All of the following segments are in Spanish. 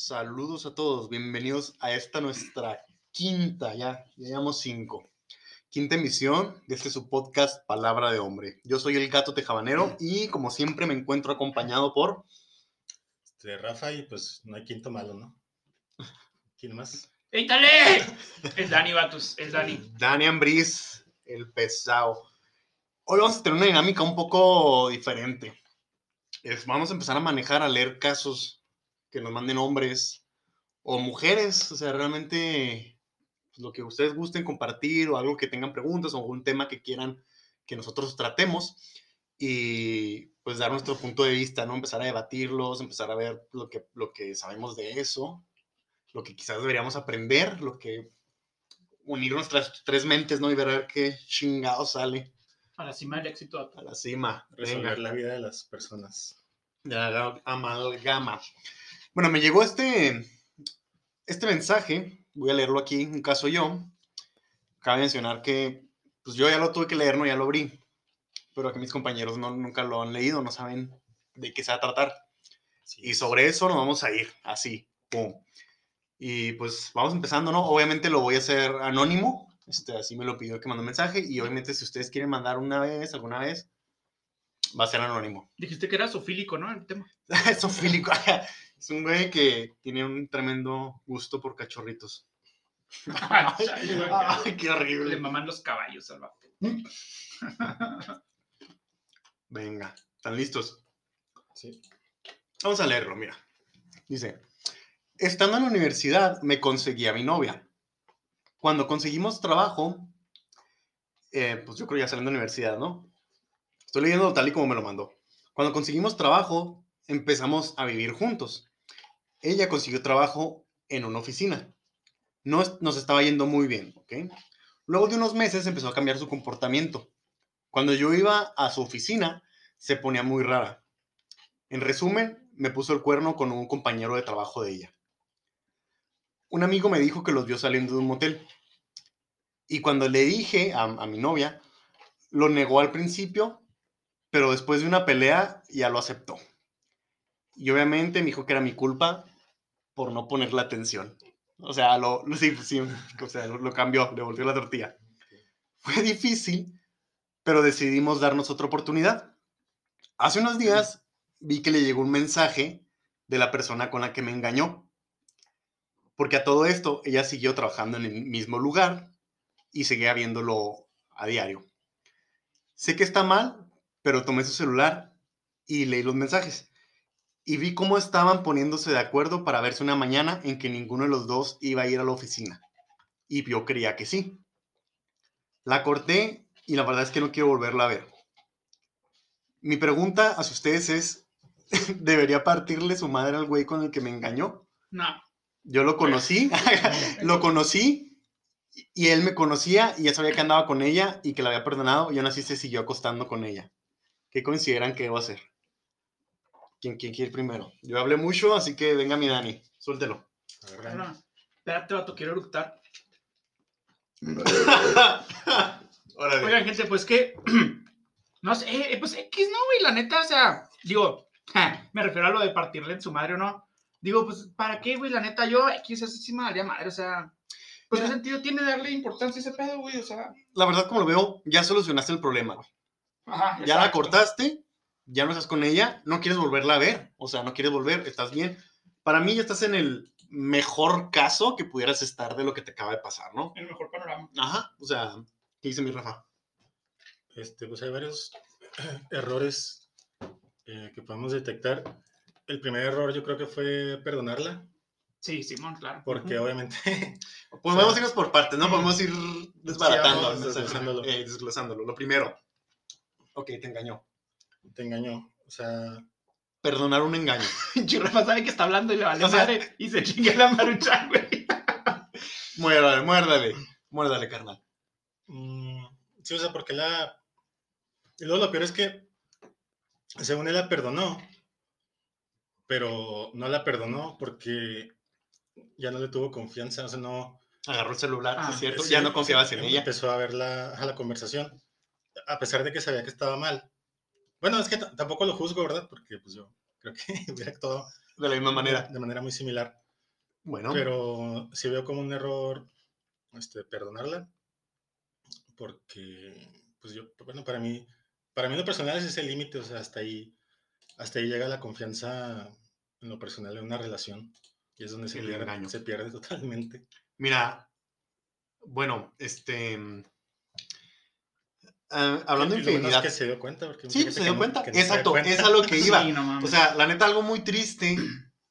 Saludos a todos, bienvenidos a esta nuestra quinta, ya, ya llevamos cinco. Quinta emisión de este su podcast Palabra de Hombre. Yo soy el gato tejabanero y como siempre me encuentro acompañado por Este, Rafa, y pues no hay quinto malo, ¿no? ¿Quién más? ¡Éítale! Es Dani, vatos, es Dani. Dani Ambriz, el pesado. Hoy vamos a tener una dinámica un poco diferente. Es- vamos a empezar a manejar, a leer casos que nos manden hombres o mujeres, o sea, realmente pues, lo que ustedes gusten compartir o algo que tengan preguntas o algún tema que quieran que nosotros tratemos y pues dar nuestro punto de vista, ¿no? Empezar a debatirlos, empezar a ver lo que, lo que sabemos de eso, lo que quizás deberíamos aprender, lo que unir nuestras tres mentes, ¿no? Y ver a ver qué chingado sale A la cima del éxito. a la cima. Resolver Venga, la vida de las personas. de la amalgama. Bueno, me llegó este, este mensaje, voy a leerlo aquí, un caso yo. Cabe mencionar que pues yo ya lo tuve que leer, no ya lo abrí, pero que mis compañeros no, nunca lo han leído, no saben de qué se va a tratar. Sí. Y sobre eso nos vamos a ir, así, pum. Y pues vamos empezando, ¿no? Obviamente lo voy a hacer anónimo, este, así me lo pidió el que mandó mensaje, y obviamente si ustedes quieren mandar una vez, alguna vez, va a ser anónimo. Dijiste que era sofílico, ¿no? El tema. es un fílico, es un güey que tiene un tremendo gusto por cachorritos. Ay, qué Le horrible. maman los caballos al vato. Venga, ¿están listos? Sí. Vamos a leerlo, mira. Dice, estando en la universidad me conseguí a mi novia. Cuando conseguimos trabajo, eh, pues yo creo ya saliendo de la universidad, ¿no? Estoy leyendo tal y como me lo mandó. Cuando conseguimos trabajo, empezamos a vivir juntos. Ella consiguió trabajo en una oficina. No nos estaba yendo muy bien, ¿ok? Luego de unos meses empezó a cambiar su comportamiento. Cuando yo iba a su oficina, se ponía muy rara. En resumen, me puso el cuerno con un compañero de trabajo de ella. Un amigo me dijo que los vio saliendo de un motel. Y cuando le dije a, a mi novia, lo negó al principio, pero después de una pelea ya lo aceptó. Y obviamente me dijo que era mi culpa por no ponerle atención. O sea, lo, lo- sí, sí, o sea, lo, lo cambió, le volvió la tortilla. Fue difícil, pero decidimos darnos otra oportunidad. Hace unos días vi que le llegó un mensaje de la persona con la que me engañó. Porque a todo esto ella siguió trabajando en el mismo lugar y seguía viéndolo a diario. Sé que está mal, pero tomé su celular y leí los mensajes. Y vi cómo estaban poniéndose de acuerdo para verse una mañana en que ninguno de los dos iba a ir a la oficina. Y yo creía que sí. La corté y la verdad es que no quiero volverla a ver. Mi pregunta hacia ustedes es, ¿debería partirle su madre al güey con el que me engañó? No. Yo lo conocí, lo conocí y él me conocía y ya sabía que andaba con ella y que la había perdonado y aún así se siguió acostando con ella. ¿Qué consideran que debo hacer? ¿Quién, quién quiere ir primero? Yo hablé mucho, así que venga mi Dani, suéltelo. A ver, No, no. Espérate, vato, quiero eructar. Órale. Oigan, gente, pues que. No sé, eh, pues X, ¿no, güey? La neta, o sea, digo, me refiero a lo de partirle en su madre o no. Digo, pues, ¿para qué, güey? La neta, yo X, eso sí me daría madre, o sea. Pues, ¿qué sentido tiene darle importancia a ese pedo, güey? O sea. La verdad, como lo veo, ya solucionaste el problema. güey. Ajá, Ya la cortaste, ya no estás con ella, no quieres volverla a ver, o sea, no quieres volver, estás bien. Para mí ya estás en el mejor caso que pudieras estar de lo que te acaba de pasar, ¿no? El mejor panorama. Ajá, o sea, ¿qué dice mi Rafa? Este, pues hay varios errores eh, que podemos detectar. El primer error yo creo que fue perdonarla, Sí, Simón, claro. porque obviamente Podemos O sea, irnos por partes, ¿no? Podemos ir desbaratando, vamos el mensaje, desglosándolo. eh, desglosándolo. Lo primero, ok, te engañó. Te engañó. O sea, Perdonar un engaño. Pinche Rafa sabe que está hablando y le vale O sea- madre y se chingue la marucha, güey. Muérdale, muérdale, muérdale, carnal. mm, sí, o sea, porque la... Y luego lo peor es que, según él la perdonó, pero no la perdonó porque ya no le tuvo confianza, o sea, no... Agarró el celular, Ah, ¿sí es cierto? Sí, ya no confiabas en ella. Empezó a ver la, a la conversación, a pesar de que sabía que estaba mal. Bueno, es que tampoco lo juzgo, ¿verdad? Porque pues yo creo que hubiera actuado De la misma manera. de manera muy similar. Bueno, Pero sí veo como un error este, perdonarla. Porque, pues yo, bueno, para mí, para mí lo personal ese es el límite, o sea, hasta ahí, hasta ahí llega la confianza en lo personal en una relación. Y es donde se pierde, se pierde totalmente. mira, bueno, este... ah, hablando de Y lo infidelidad. que se dio cuenta. Porque Sí, se dio no- cuenta. no Exacto, cuenta. es a lo que iba. Sí, no. O sea, la neta, algo muy triste,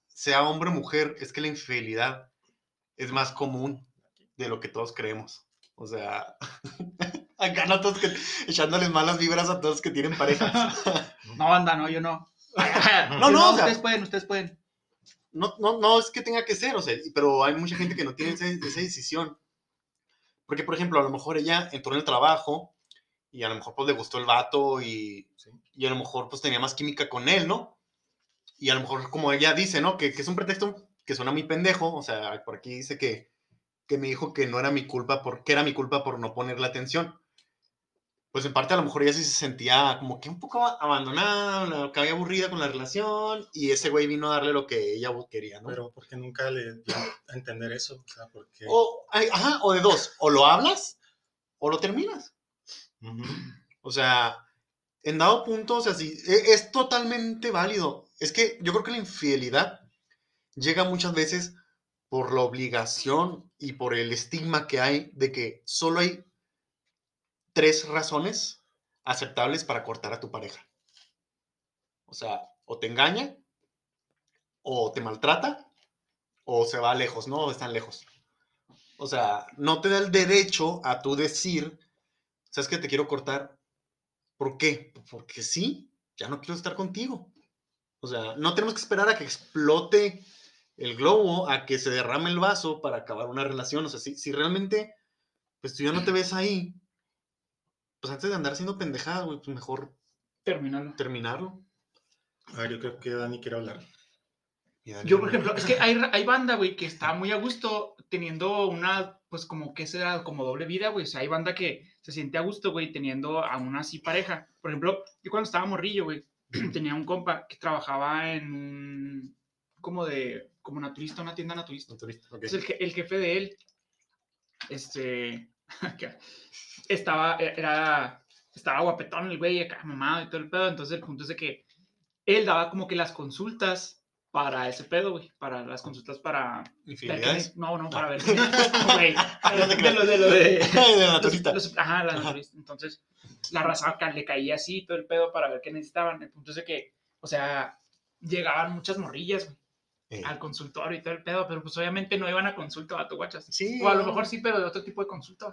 sea hombre o mujer, es que la infidelidad es más común de lo que todos creemos. O sea, acá no todos que, echándoles malas vibras a todos que tienen pareja. No, anda, no, yo no. No, no, o sea- ustedes pueden, ustedes pueden. No, no, no es que tenga que ser, o sea, pero hay mucha gente que no tiene ese- esa decisión. Porque, por ejemplo, a lo mejor ella entró en el trabajo y a lo mejor pues le gustó el vato y, Sí. y a lo mejor pues tenía más química con él, ¿no? Y a lo mejor como ella dice, ¿no? Que, que es un pretexto que suena muy pendejo, o sea, por aquí dice que, que me dijo que no era mi culpa, por, que era mi culpa por no ponerle atención. Pues en parte a lo mejor ella sí se sentía como que un poco abandonada, que había aburrida con la relación y ese güey vino a darle lo que ella quería, ¿no? Pero porque nunca le dio a entender eso. O sea, porque... O, ajá, o de dos, o lo hablas o lo terminas. O sea, en dado punto, o sea, sí, e- es totalmente válido. Es que yo creo que la infidelidad llega muchas veces por la obligación y por el estigma que hay de que solo hay tres razones aceptables para cortar a tu pareja. O sea, o te engaña, o te maltrata, o se va lejos, ¿no? O están lejos. O sea, no te da el derecho a tú decir, ¿sabes que te quiero cortar? ¿Por qué? Porque sí, ya no quiero estar contigo. O sea, no tenemos que esperar a que explote el globo, a que se derrame el vaso para acabar una relación. O sea, si, si realmente, pues tú ya no te ves ahí, pues antes de andar haciendo pendejadas, güey, pues mejor Terminarlo. terminarlo. A ver, yo creo que Dani quiere hablar. Yo, por ejemplo, es que hay, hay banda, güey, que está muy a gusto teniendo una, pues como que será como doble vida, güey. O sea, hay banda que se siente a gusto, güey, teniendo a una así pareja. Por ejemplo, yo cuando estaba morrillo, güey, tenía un compa que trabajaba en un, como de, como naturista, una tienda naturista. Naturista, ok. Es el, el jefe de él, este, estaba, era, estaba guapetón el güey, acá mamado y todo el pedo. Entonces el punto es de que él daba como que las consultas para ese pedo, güey, para las consultas para... ver Infidelidades. No, no, para Ah. ver. qué ne- Güey, te de lo de lo de... de naturista. los- los- ajá, la Ajá. naturista. Entonces, la raza le caía así todo el pedo para ver qué necesitaban. El punto es de que, o sea, llegaban muchas morrillas, güey, Eh, al consultorio y todo el pedo, pero pues obviamente no iban a consulta a tu guachas. sí. O a lo mejor sí, pero de otro tipo de consulta.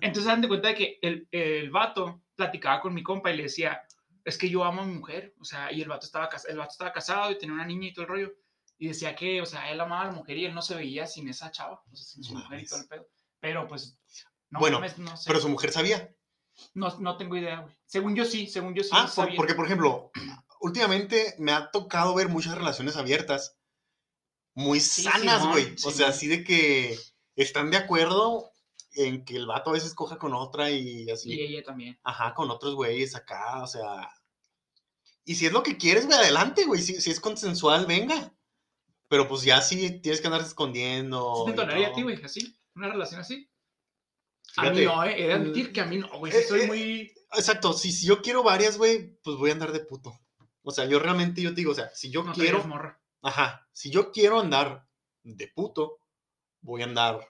Entonces, dan de cuenta de que el, el vato platicaba con mi compa y le decía, es que yo amo a mi mujer, o sea, y el vato, estaba, el vato estaba casado y tenía una niña y todo el rollo, y decía que, o sea, él amaba a la mujer y él no se veía sin esa chava, o sea, sin su mujer y todo el pedo. Pero, pues, no Bueno, mames, no sé, Pero su mujer sabía. no, no tengo idea, güey. Según yo sí, según yo sí. Ah, sabía. porque por ejemplo, últimamente me ha tocado ver muchas relaciones abiertas muy Sí, sanas, güey. o sea, así de que están de acuerdo en que el vato a veces coja con otra y así. Y ella también. Ajá, con otros güeyes acá, o sea. Y si es lo que quieres, güey, adelante, güey. Si, si es consensual, venga. Pero pues ya sí tienes que andar escondiendo. ¿Sí te y toleraría a ti, güey, así? ¿Una relación así? A Fíjate, mí no, eh. He de admitir que a mí no, güey. eh, Sí soy eh, muy... Exacto, si, si yo quiero varias, güey, pues voy a andar de puto. O sea, yo realmente, yo te digo, o sea, si yo No quiero, morra. ajá, si yo quiero andar de puto, voy a andar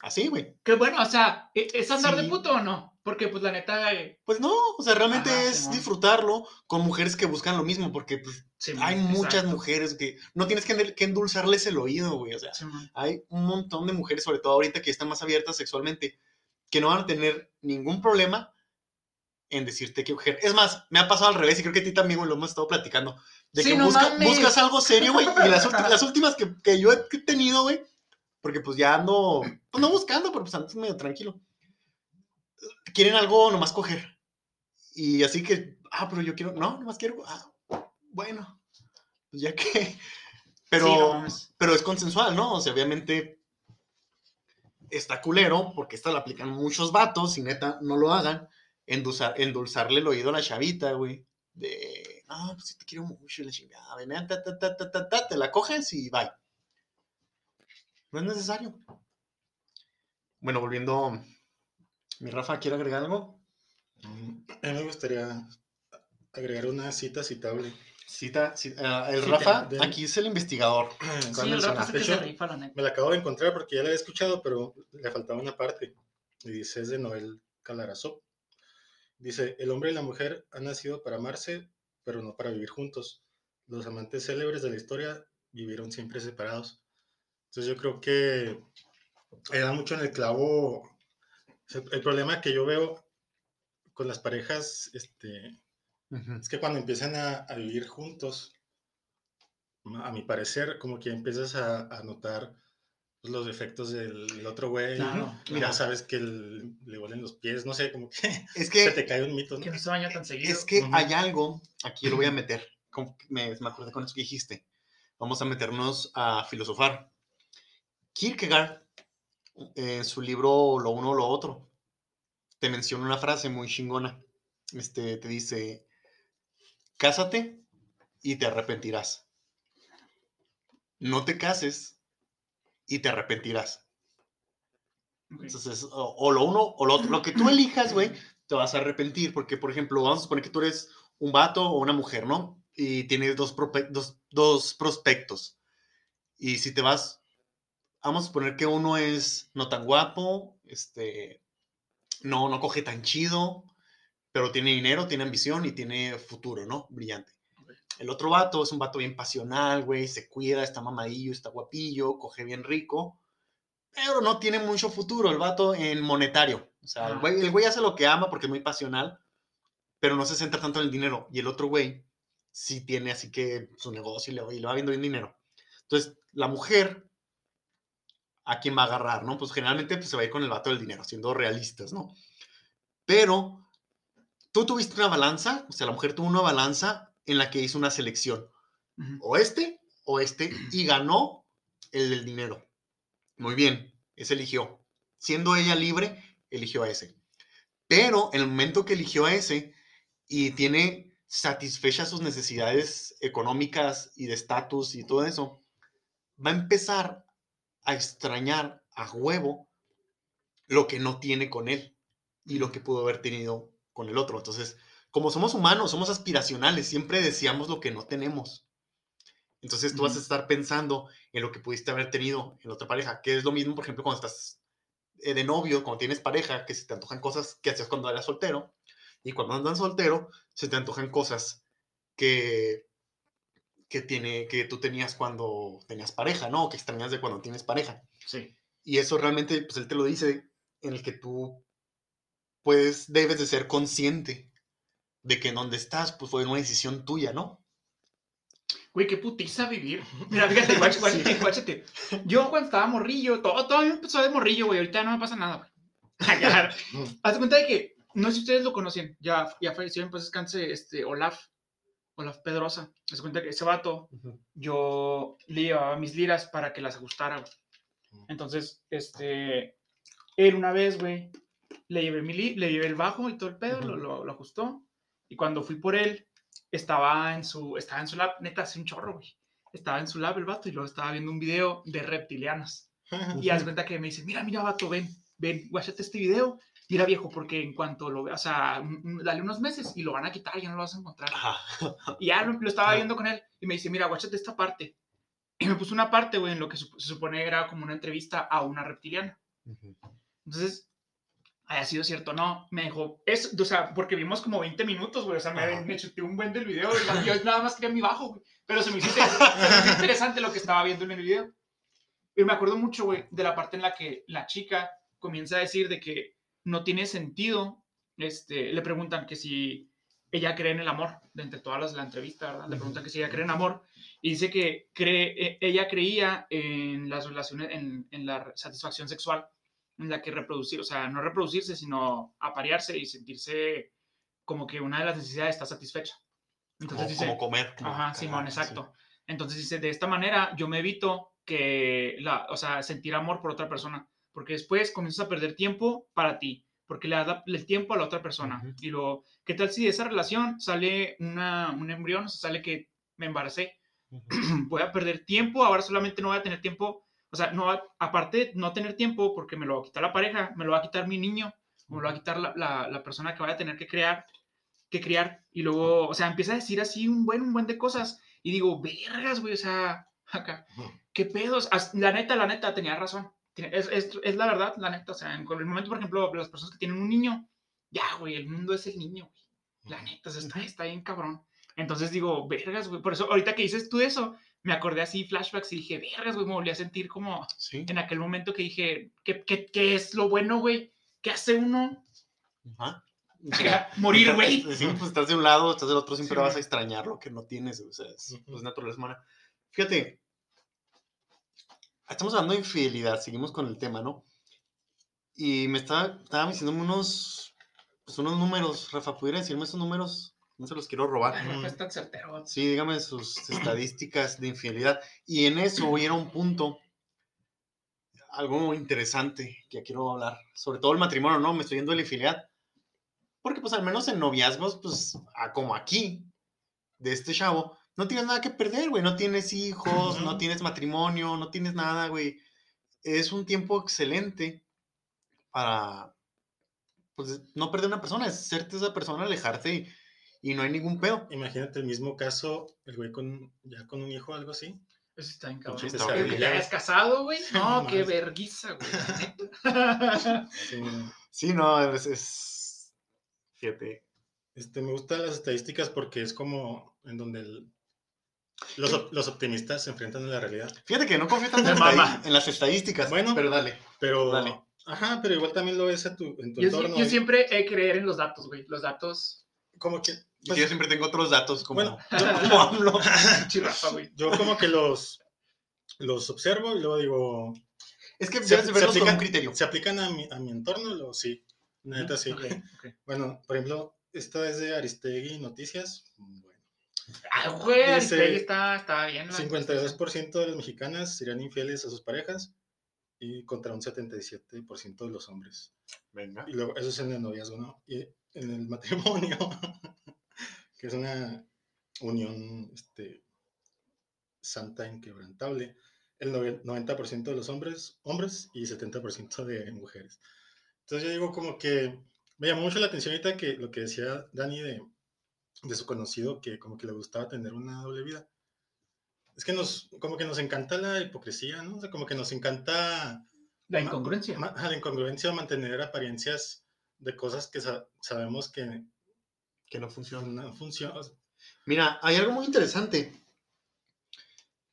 así, güey. Que bueno, o sea, ¿e- ¿es andar de puto o no? Porque, pues, la neta, eh, Pues no, o sea, realmente Ajá, es Simón. disfrutarlo con mujeres que buscan lo mismo, porque pues, sí, hay muchas mujeres que no tienes que, que endulzarles el oído, güey. O sea, Sí, hay un montón de mujeres, sobre todo ahorita que están más abiertas sexualmente, que no van a tener ningún problema en decirte que mujer. Es más, me ha pasado al revés y creo que a ti también, güey, lo hemos estado platicando. De Sí, que no busca- mames. buscas algo serio, güey. Y las, las últimas que, que yo he tenido, güey, porque pues ya ando, pues no buscando, pero pues ando medio tranquilo. Quieren algo nomás coger. Y así que, ah, pero yo quiero, no, nomás quiero, ah, bueno, pues ya que. Pero, Sí, no mames. pero es consensual, ¿no? O sea, obviamente está culero, porque esta la aplican muchos vatos, y neta, no lo hagan, endulzar, endulzarle el oído a la chavita, güey, de, no, pues sí te quiero mucho, y la chingada, ven, ta, ta, ta, ta, ta, ta, te la coges y bye. No es necesario. Bueno, volviendo. Mi Rafa, ¿quiere agregar algo? Mm, A mí me gustaría agregar una cita citable. Cita, ci- ah, el Rafa, de- aquí es el investigador. Sí, ¿Cuál el Rafa De se rifa, la. Me la acabo de encontrar porque ya la había escuchado, pero le faltaba una parte. Y dice, es de Noel Calarazó. Dice, el hombre y la mujer han nacido para amarse, pero no para vivir juntos. Los amantes célebres de la historia vivieron siempre separados. Entonces yo creo que eh, da mucho en el clavo. El problema que yo veo con las parejas este, es que cuando empiezan a, a vivir juntos, a mi parecer, como que empiezas a, a notar pues, los defectos del, del otro güey. Claro. Mira. Mira, sabes que el- le huelen los pies, no sé, como que Es se que, te cae un mito. ¿no? Que no se baña tan seguido. es que hay algo, aquí lo voy a meter, que me, me acordé con eso que dijiste. Vamos a meternos a filosofar. Kierkegaard, en su libro Lo uno o lo otro, te menciona una frase muy chingona. Este, te dice, cásate y te arrepentirás. No te cases y te arrepentirás. Entonces, o, o lo uno o lo otro. Lo que tú elijas, güey, te vas a arrepentir. Porque, por ejemplo, vamos a suponer que tú eres un vato o una mujer, ¿no? Y tienes dos, dos, dos prospectos. Y si te vas, vamos a suponer que uno es no tan guapo, este, no, no coge tan chido, pero tiene dinero, tiene ambición y tiene futuro, ¿no? Brillante. El otro vato es un vato bien pasional, güey, se cuida, está mamadillo, está guapillo, coge bien rico, pero no tiene mucho futuro el vato en monetario. O sea, el Ah. güey, el güey hace lo que ama porque es muy pasional, pero no se centra tanto en el dinero. Y el otro güey sí tiene así que su negocio y le, y le va viendo bien dinero. Entonces, la mujer, ¿a quién va a agarrar, no? Pues generalmente pues, se va a ir con el vato del dinero, siendo realistas, ¿no? Pero tú tuviste una balanza, o sea, la mujer tuvo una balanza en la que hizo una selección o este o este y ganó el del dinero. Muy bien, ese eligió. Siendo ella libre, eligió a ese. Pero en el momento que eligió a ese y tiene satisfechas sus necesidades económicas y de estatus y todo eso, va a empezar a extrañar a huevo lo que no tiene con él y lo que pudo haber tenido con el otro. Entonces, como somos humanos, somos aspiracionales, siempre deseamos lo que no tenemos. Entonces tú vas a estar pensando en lo que pudiste haber tenido en la otra pareja, que es lo mismo, por ejemplo, cuando estás eh, de novio, cuando tienes pareja, que se te antojan cosas que hacías cuando eras soltero, y cuando andas soltero, se te antojan cosas que, que, tiene, que tú tenías cuando tenías pareja, ¿no? O que extrañas de cuando tienes pareja. Sí. Y eso realmente, pues él te lo dice, en el que tú puedes, debes de ser consciente de que en donde estás, pues fue una decisión tuya, ¿no? Güey, qué putiza vivir. Mira, fíjate, guáchate, guáchate. Yo cuando estaba morrillo, todo, todo me empezó de morrillo, güey. Ahorita no me pasa nada, güey. Hazte cuenta de que, no sé si ustedes lo conocen, ya, ya falleció en paz descanse, este, Olaf, Olaf Pedrosa. Hazte cuenta que ese vato, yo le llevaba mis liras para que las ajustara, güey. Entonces, este, él una vez, güey, le llevé, mi li- le llevé el bajo y todo el pedo, lo, lo, lo ajustó. Y cuando fui por él, estaba en su, estaba en su lab, neta, hace un chorro, güey. Estaba en su lab el vato y luego estaba viendo un video de reptilianos. Y haz cuenta que me dice, mira, mira, vato, ven, ven, guáchate este video. Mira, viejo, porque en cuanto lo vea, o sea, un- un- dale unos meses y lo van a quitar, ya no lo vas a encontrar. Ajá. Y ya lo, lo estaba viendo con él y me dice, mira, guáchate esta parte. Y me puso una parte, güey, en lo que se supone era como una entrevista a una reptiliana. Entonces, haya sido cierto o no, me dejó, es, o sea, porque vimos como 20 minutos, güey, o sea, me, me chuté un buen del video, yo nada más quería mi bajo, güey, pero se me, hizo se me hizo interesante lo que estaba viendo en el video. Y me acuerdo mucho, güey, de la parte en la que la chica comienza a decir de que no tiene sentido, este, le preguntan que si ella cree en el amor, de entre todas las de la entrevista, ¿verdad? Le preguntan que si ella cree en amor, y dice que cree, eh, ella creía en las relaciones, en, en la satisfacción sexual, en la que reproducir, o sea, no reproducirse, sino aparearse y sentirse como que una de las necesidades está satisfecha. Como, Entonces dice, como comer. como Ajá, Simón, sí. exacto. Entonces dice, de esta manera yo me evito que, la, o sea, sentir amor por otra persona, porque después comienzas a perder tiempo para ti, porque le das el tiempo a la otra persona. Y luego, ¿qué tal si de esa relación sale una, un embrión, o sea, sale que me embaracé? Voy a perder tiempo, ahora solamente no voy a tener tiempo O sea, no, aparte no tener tiempo porque me lo va a quitar la pareja, me lo va a quitar mi niño, me lo va a quitar la, la, la persona que vaya a tener que crear, que criar. Y luego, o sea, empieza a decir así un buen, un buen de cosas. Y digo, vergas, güey, o sea, acá, qué pedos. La neta, la neta, tenía razón. Es, es, es la verdad, la neta. O sea, en el momento, por ejemplo, las personas que tienen un niño, ya, güey, el mundo es el niño, güey. La neta, o sea, está, está bien cabrón. Entonces digo, vergas, güey. Por eso, ahorita que dices tú eso, me acordé así, flashbacks, y dije, vergas, güey, me volví a sentir como Sí. en aquel momento que dije, ¿qué, qué, qué es lo bueno, güey? ¿Qué hace uno? Ajá. O sea, Morir, güey. Sí, pues estás de un lado, estás del otro, siempre Sí, vas a extrañar lo que no tienes, o sea, es, Ujú. pues, naturaleza humana. Fíjate, estamos hablando de infidelidad, seguimos con el tema, ¿no? Y me estaba, estaba diciendo unos, pues, unos números, Rafa, ¿pudiera decirme esos números? No se los quiero robar. Ay, Rafa, es tan certero. Sí, dígame sus estadísticas de infidelidad. Y en eso hoy era un punto, algo interesante que quiero hablar, sobre todo el matrimonio, ¿no? Me estoy yendo de la infidelidad. Porque pues al menos en noviazgos, pues a- como aquí, de este chavo, no tienes nada que perder, güey. No tienes hijos, no tienes matrimonio, no tienes nada, güey. Es un tiempo excelente para, pues, no perder una persona, es serte esa persona, alejarte y, y no hay ningún pedo. Imagínate el mismo caso, el güey con, ya con un hijo o algo así. Eso está bien cabrón. Que güey. ya es casado, güey. No, No qué verguiza, güey. Sí, Sí, no, es, es- Fíjate. Este, me gustan las estadísticas porque es como en donde el- los, op- los optimistas se enfrentan a la realidad. Fíjate que no confío tanto en, en las estadísticas. Bueno. pero dale. Pero, Dale. ajá, pero igual también lo ves a tu, en tu Yo, sí- entorno. yo ¿eh? siempre he creer en los datos, güey. Los datos. Como que, pues, yo siempre tengo otros datos como, bueno, como AMLO. Chirrafa, güey. yo como que los, los observo y luego digo, Es que Se- debes de se verlos con un aplican- criterio. ¿se aplican a mi, a mi entorno? Lo, sí, neta sí. Ok, ok. Bueno, por ejemplo, esta es de Aristegui Noticias. Ah, güey, Dice, está, está bien. la- 52% de las mexicanas serían infieles a sus parejas y contra un 77% de los hombres. Venga. Y luego, eso es en el noviazgo, ¿no? Y en el matrimonio, que es una unión este, santa inquebrantable, el nove- 90% de los hombres, hombres y 70% de mujeres. Entonces yo digo como que me llamó mucho la atención ahorita que lo que decía Dani de, de su conocido, que como que le gustaba tener una doble vida. Es que nos, como que nos encanta la hipocresía, ¿no? O sea, como que nos encanta La incongruencia. Ma- la incongruencia, mantener apariencias de cosas que sa- sabemos que Que no funciona. no funcionan. Mira, hay algo muy interesante.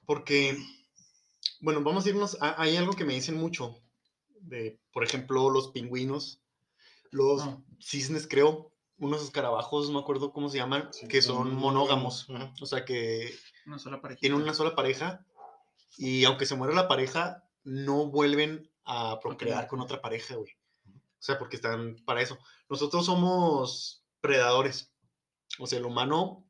Porque, bueno, vamos a irnos. a- hay algo que me dicen mucho. De, por ejemplo, los pingüinos, los Ah. cisnes, creo, unos escarabajos, no me acuerdo cómo se llaman, que son monógamos. Ajá. O sea, que Una sola pareja. tienen una sola pareja y aunque se muera la pareja, no vuelven a procrear con otra pareja, güey. O sea, porque están para eso. Nosotros somos predadores. O sea, el humano,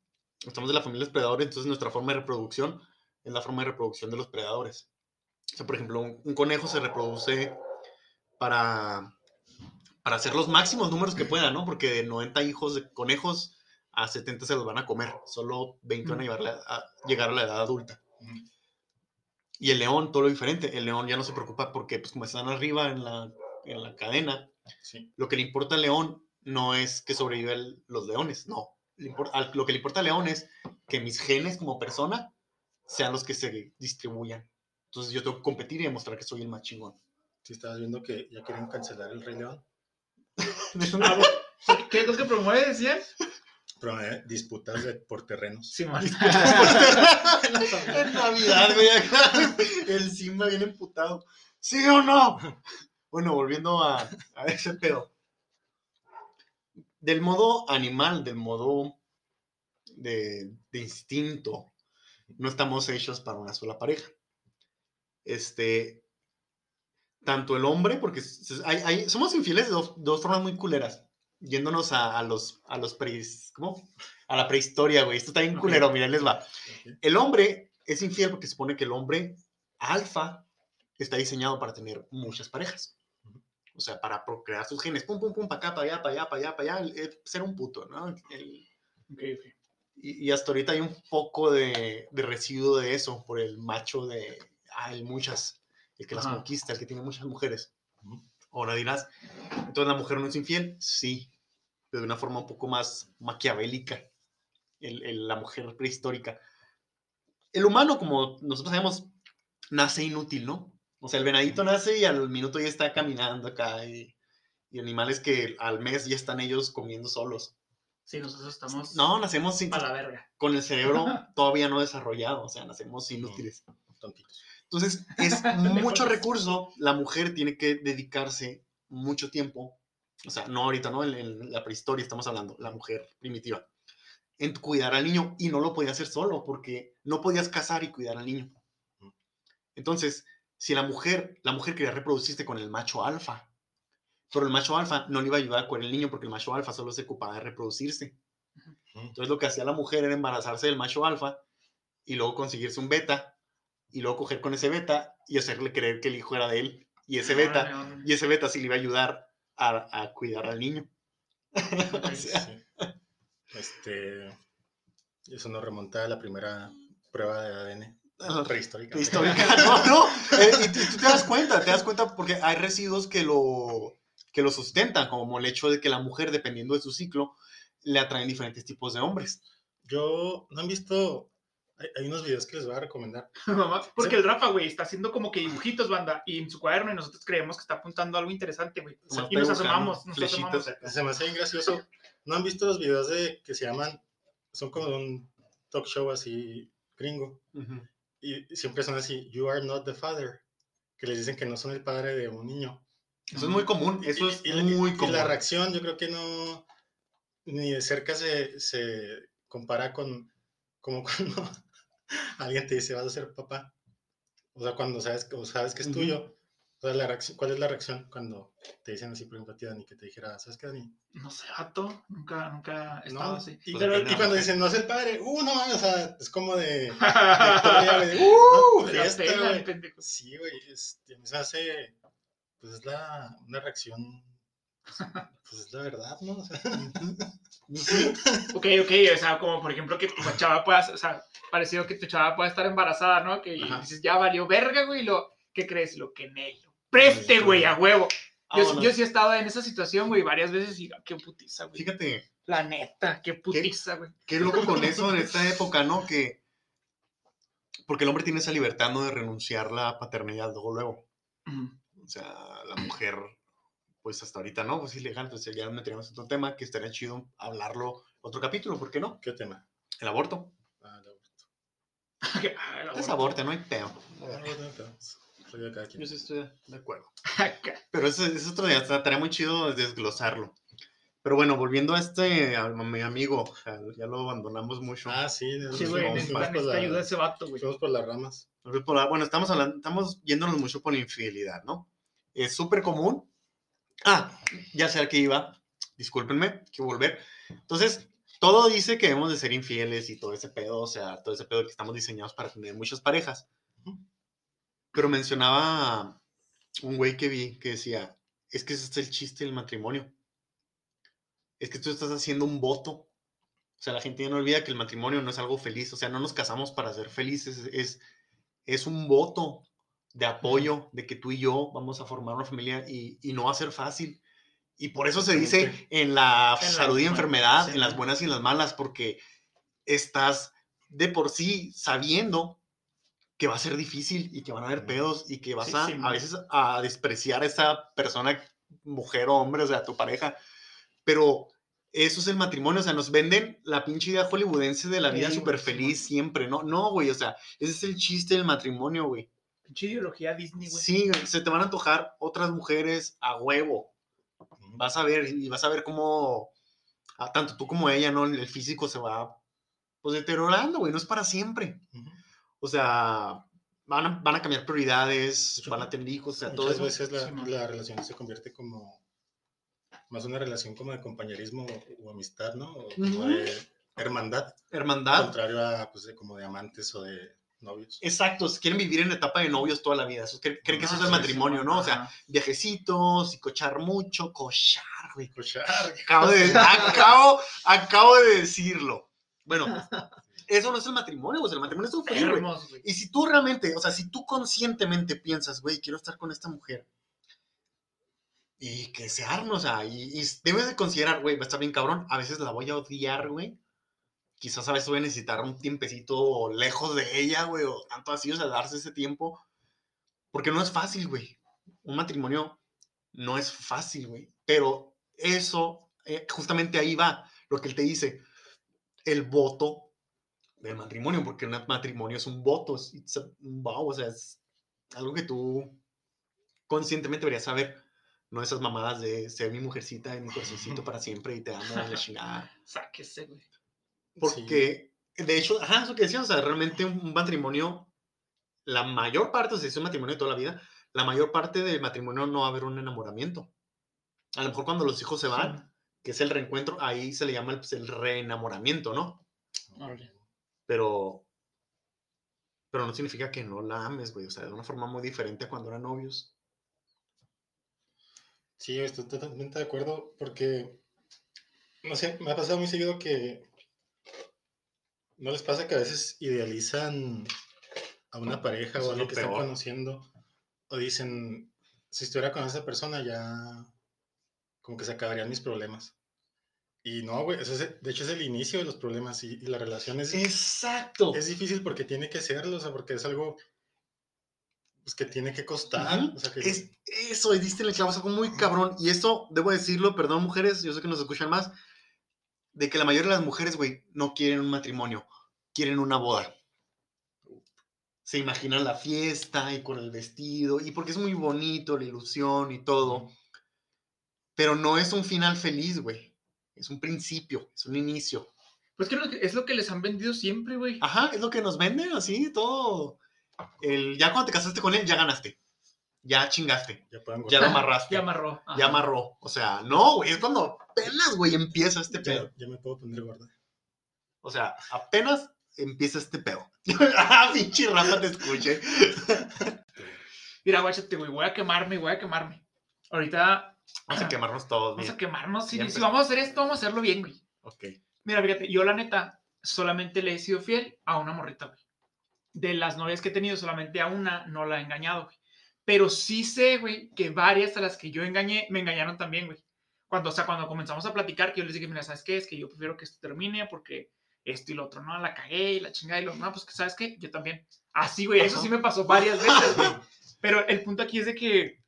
estamos de la familia de los predadores, entonces nuestra forma de reproducción es la forma de reproducción de los predadores. O sea, por ejemplo, un, un conejo se reproduce para, para hacer los máximos números que pueda, ¿no? Porque de 90 hijos de conejos a 70 se los van a comer. Solo 20 van a, llevarle a- llegar a la edad adulta. Y el león, todo lo diferente. El león ya no se preocupa porque, pues, como están arriba en la, en la cadena, Sí. lo que le importa al león no es que sobrevivan los leones, no. Le impor- al- lo que le importa al león es que mis genes como persona sean los que se distribuyan. Entonces yo tengo que competir y demostrar que soy el más chingón. Sí, estabas viendo que ya quieren cancelar el Rey León. ¿Qué es lo que promueve, decían? Eh, disputas de- por terrenos. Sí, man. en Navidad, güey, acá, el Simba viene emputado. ¿Sí o no? Bueno, volviendo a, a ese pedo. Del modo animal, del modo de, de instinto, no estamos hechos para una sola pareja. Este, tanto el hombre, porque hay- hay- somos infieles de dos, dos formas muy culeras, yéndonos a, a los, a los preis- ¿cómo? A la prehistoria, güey. Esto está bien culero, miren, les va. El hombre es infiel porque se supone que el hombre alfa está diseñado para tener muchas parejas. O sea, para procrear sus genes. Pum, pum, pum, para acá, para allá, para allá, para allá, para allá. el- ser un puto, ¿no? El- Ok, ok. y, y hasta ahorita hay un poco de, de residuo de eso por el macho de. Hay muchas. El que las conquista, el que tiene muchas mujeres. Ahora dirás, entonces la mujer no es infiel, sí, pero de una forma un poco más maquiavélica, el- el- la mujer prehistórica. El humano, como nosotros sabemos, nace inútil, ¿no? O sea, el venadito nace y al minuto ya está caminando acá y, y animales que al mes ya están ellos comiendo solos. Sí, nosotros estamos No, nacemos sin- a la verga. con el cerebro todavía no desarrollado, o sea, nacemos inútiles. Tontitos. Entonces, es mucho recurso. La mujer tiene que dedicarse mucho tiempo, o sea, no ahorita, ¿no? En, en la prehistoria estamos hablando, la mujer primitiva, en cuidar al niño y no lo podía hacer solo porque no podías casar y cuidar al niño. Entonces, si la mujer, la mujer quería reproducirse con el macho alfa, pero el macho alfa no le iba a ayudar con el niño porque el macho alfa solo se ocupaba de reproducirse. Entonces lo que hacía la mujer era embarazarse del macho alfa y luego conseguirse un beta y luego coger con ese beta y hacerle creer que el hijo era de él y ese beta Órale, órale. y ese beta sí le iba a ayudar a, a cuidar al niño. Ok. O sea, Sí. Este, eso nos remonta a la primera prueba de ADN prehistórica. prehistórica. No, no. eh, y, tú- y tú te das cuenta, te das cuenta porque hay residuos que lo, que lo sustentan, como el hecho de que la mujer, dependiendo de su ciclo, le atraen diferentes tipos de hombres. Yo no han visto, hay, hay unos videos que les voy a recomendar. Mamá, Porque el Rafa, güey, está haciendo como que dibujitos, banda, y en su cuaderno, y nosotros creemos que está apuntando algo interesante, güey. Y nos asomamos, nos asomamos. Se me hace bien gracioso. ¿No han visto los videos de que se llaman, son como un talk show así gringo? Y siempre son así, you are not the father. Que les dicen que no son el padre de un niño. Eso es muy común, eso Y- es y, muy y común. la reacción yo creo que no, ni de cerca se, se compara con como cuando alguien te dice vas a ser papá. O sea, cuando sabes, que- o sabes que es tuyo. O sea, la reacción, ¿cuál es la reacción cuando te dicen así, por ejemplo, a ti, Dani, que te dijera, ¿sabes qué, Dani? No sé, gato, nunca, nunca he No, estado así. Y, Pues pero- cuando dicen, no es el padre, uh, no o sea, es como de, de victoria, güey, de, uh, la fiesta, güey. Sí, güey, este, me se hace, pues es la, una reacción, pues es la verdad, ¿no? O sea, Ok, ok, o sea, como por ejemplo que tu chava pueda, o sea, parecido que tu chava pueda estar embarazada, ¿no? Que Ajá. dices, ya valió verga, güey, lo, ¿qué crees? Lo que Nelo. Preste, güey, a huevo. Yo, Vámonos. yo sí he estado en esa situación, güey, varias veces y ah, qué putiza, güey. Fíjate, La neta, qué putiza, güey. qué loco con eso en esta época, ¿no? Que. Porque el hombre tiene esa libertad, ¿no? De renunciar la paternidad luego, luego. O sea, la mujer, pues hasta ahorita no, pues es ilegal. Entonces ya meteríamos otro tema que estaría chido hablarlo otro capítulo, ¿por qué no? ¿Qué tema? El aborto. Ah, el aborto. Ah, el Entonces aborto. aborte, no hay. Ah, quien. Yo sí estoy de acuerdo. Acá. Pero eso es otro día, estaría muy chido desglosarlo. Pero bueno, volviendo a este, a mi amigo, ya, lo abandonamos mucho. Ah, sí, Sí, güey, ayuda ese vato, güey. Fuimos por las ramas. Bueno, estamos hablando, estamos yéndonos mucho por la infidelidad, ¿no? Es súper común. Ah, ya sé a qué iba. Discúlpenme, que volver. Entonces, todo dice que debemos de ser infieles y todo ese pedo, o sea, todo ese pedo que estamos diseñados para tener muchas parejas. Pero mencionaba un güey que vi que decía, es que ese es el chiste del matrimonio. Es que tú estás haciendo un voto. O sea, la gente ya no olvida que el matrimonio no es algo feliz. O sea, no nos casamos para ser felices. Es, es un voto de apoyo, de que tú y yo vamos a formar una familia y, y no va a ser fácil. Y por eso se dice en la En la salud y enfermedad, sí. en las buenas y en las malas, porque estás de por sí sabiendo que va a ser difícil y que van a haber pedos y que vas Sí, a sí, a veces a despreciar a esa persona, mujer o hombre, o sea, tu pareja. Pero eso es el matrimonio, o sea, nos venden la pinche idea hollywoodense de la vida súper feliz siempre, ¿no? No, güey, o sea, ese es el chiste del matrimonio, güey. Pinche ideología Disney, güey. Sí, se te van a antojar otras mujeres a huevo. Vas a ver y vas a ver cómo, ah, tanto tú como ella, ¿no? El físico se va, pues, deteriorando, güey, no es para siempre. O sea, van a, van a cambiar prioridades, Mucho- van a tener hijos, o sea, todo Muchas eso. veces la, Sí, la relación se convierte como más una relación como de compañerismo o, o amistad, ¿no? O como Ujú. de hermandad, Hermandad. contrario a pues de como de amantes o de novios. Exacto, quieren vivir en etapa de novios toda la vida. Eso, creen, creen que eso Ah, es el sí, sí, matrimonio, ¿no? O sea, viajecitos y cochar mucho, cochar, güey. Cochar, Acabo de, acabo, acabo de decirlo. Bueno, eso no es el matrimonio, güey. El matrimonio es sufrir, güey. Y si tú realmente, o sea, si tú conscientemente piensas, güey, quiero estar con esta mujer. Y que se arme, o sea, y, y debes de considerar, güey, va a estar bien cabrón. A veces la voy a odiar, güey. Quizás a veces voy a necesitar un tiempecito lejos de ella, güey, o tanto así, o sea, darse ese tiempo. Porque no es fácil, güey. Un matrimonio no es fácil, güey. Pero eso, eh, justamente ahí va lo que él te dice. El voto del matrimonio, porque un matrimonio es un voto, es it's a- un vow, o sea, es algo que tú conscientemente deberías saber. No esas mamadas de ser mi mujercita y mi corazoncito para siempre y te amo, la chingada. Sáquese, güey. Porque, de hecho, ajá, eso que decías, o sea, realmente un, un matrimonio, la mayor parte, o sea, si es un matrimonio de toda la vida, la mayor parte del matrimonio no va a haber un enamoramiento. A lo mejor cuando los hijos se van, que es el reencuentro, ahí se le llama el, pues, el reenamoramiento, ¿no? Pero, pero no significa que no la ames, güey, o sea, de una forma muy diferente a cuando eran novios. Sí, estoy totalmente de acuerdo porque, no sé, me ha pasado muy seguido que no les pasa que a veces idealizan a una pareja Eso o a lo que están conociendo o dicen, si estuviera con esa persona ya como que se acabarían mis problemas. Y no, güey, eso es, de hecho es el inicio de los problemas y, y la relación es, Exacto. es difícil porque tiene que serlo, o sea, porque es algo pues, que tiene que costar. O sea, que, Es eso, diste el clavo, es algo muy cabrón. Y esto, debo decirlo, perdón, mujeres, yo sé que nos escuchan más, de que la mayoría de las mujeres, güey, no quieren un matrimonio, quieren una boda. Se imaginan la fiesta y con el vestido, y porque es muy bonito, la ilusión y todo. Pero no es un final feliz, güey. Es un principio, es un inicio. Pues que es lo que les han vendido siempre, güey. Ajá, es lo que nos venden, así, todo. El, ya cuando te casaste con él, ya ganaste. Ya chingaste. ya Ya lo amarraste. Ya amarró. Ajá. ya amarró. O sea, no, güey, es cuando apenas, güey, empieza este Ya, pedo. ya me puedo poner gorda. O sea, apenas empieza este pedo. ah, pinche te escuché. Mira, guáchate, güey. Voy a quemarme, voy a quemarme. Ahorita Vamos a quemarnos todos, vamos a quemarnos. Si, si vamos a hacer esto, vamos a hacerlo bien, güey. Ok. Mira, fíjate, yo la neta solamente le he sido fiel a una morrita, güey. De las novias que he tenido, solamente a una no la he engañado, güey. Pero sí sé, güey, que varias a las que yo engañé, me engañaron también, güey. Cuando, o sea, cuando comenzamos a platicar, que yo les dije, mira, ¿sabes qué? Es que yo prefiero que esto termine porque esto y lo otro, no, la cagué y la chingada y lo, no, pues, que ¿sabes qué? Yo también. Así, güey, eso sí me pasó varias veces, güey. Pero el punto aquí es de que,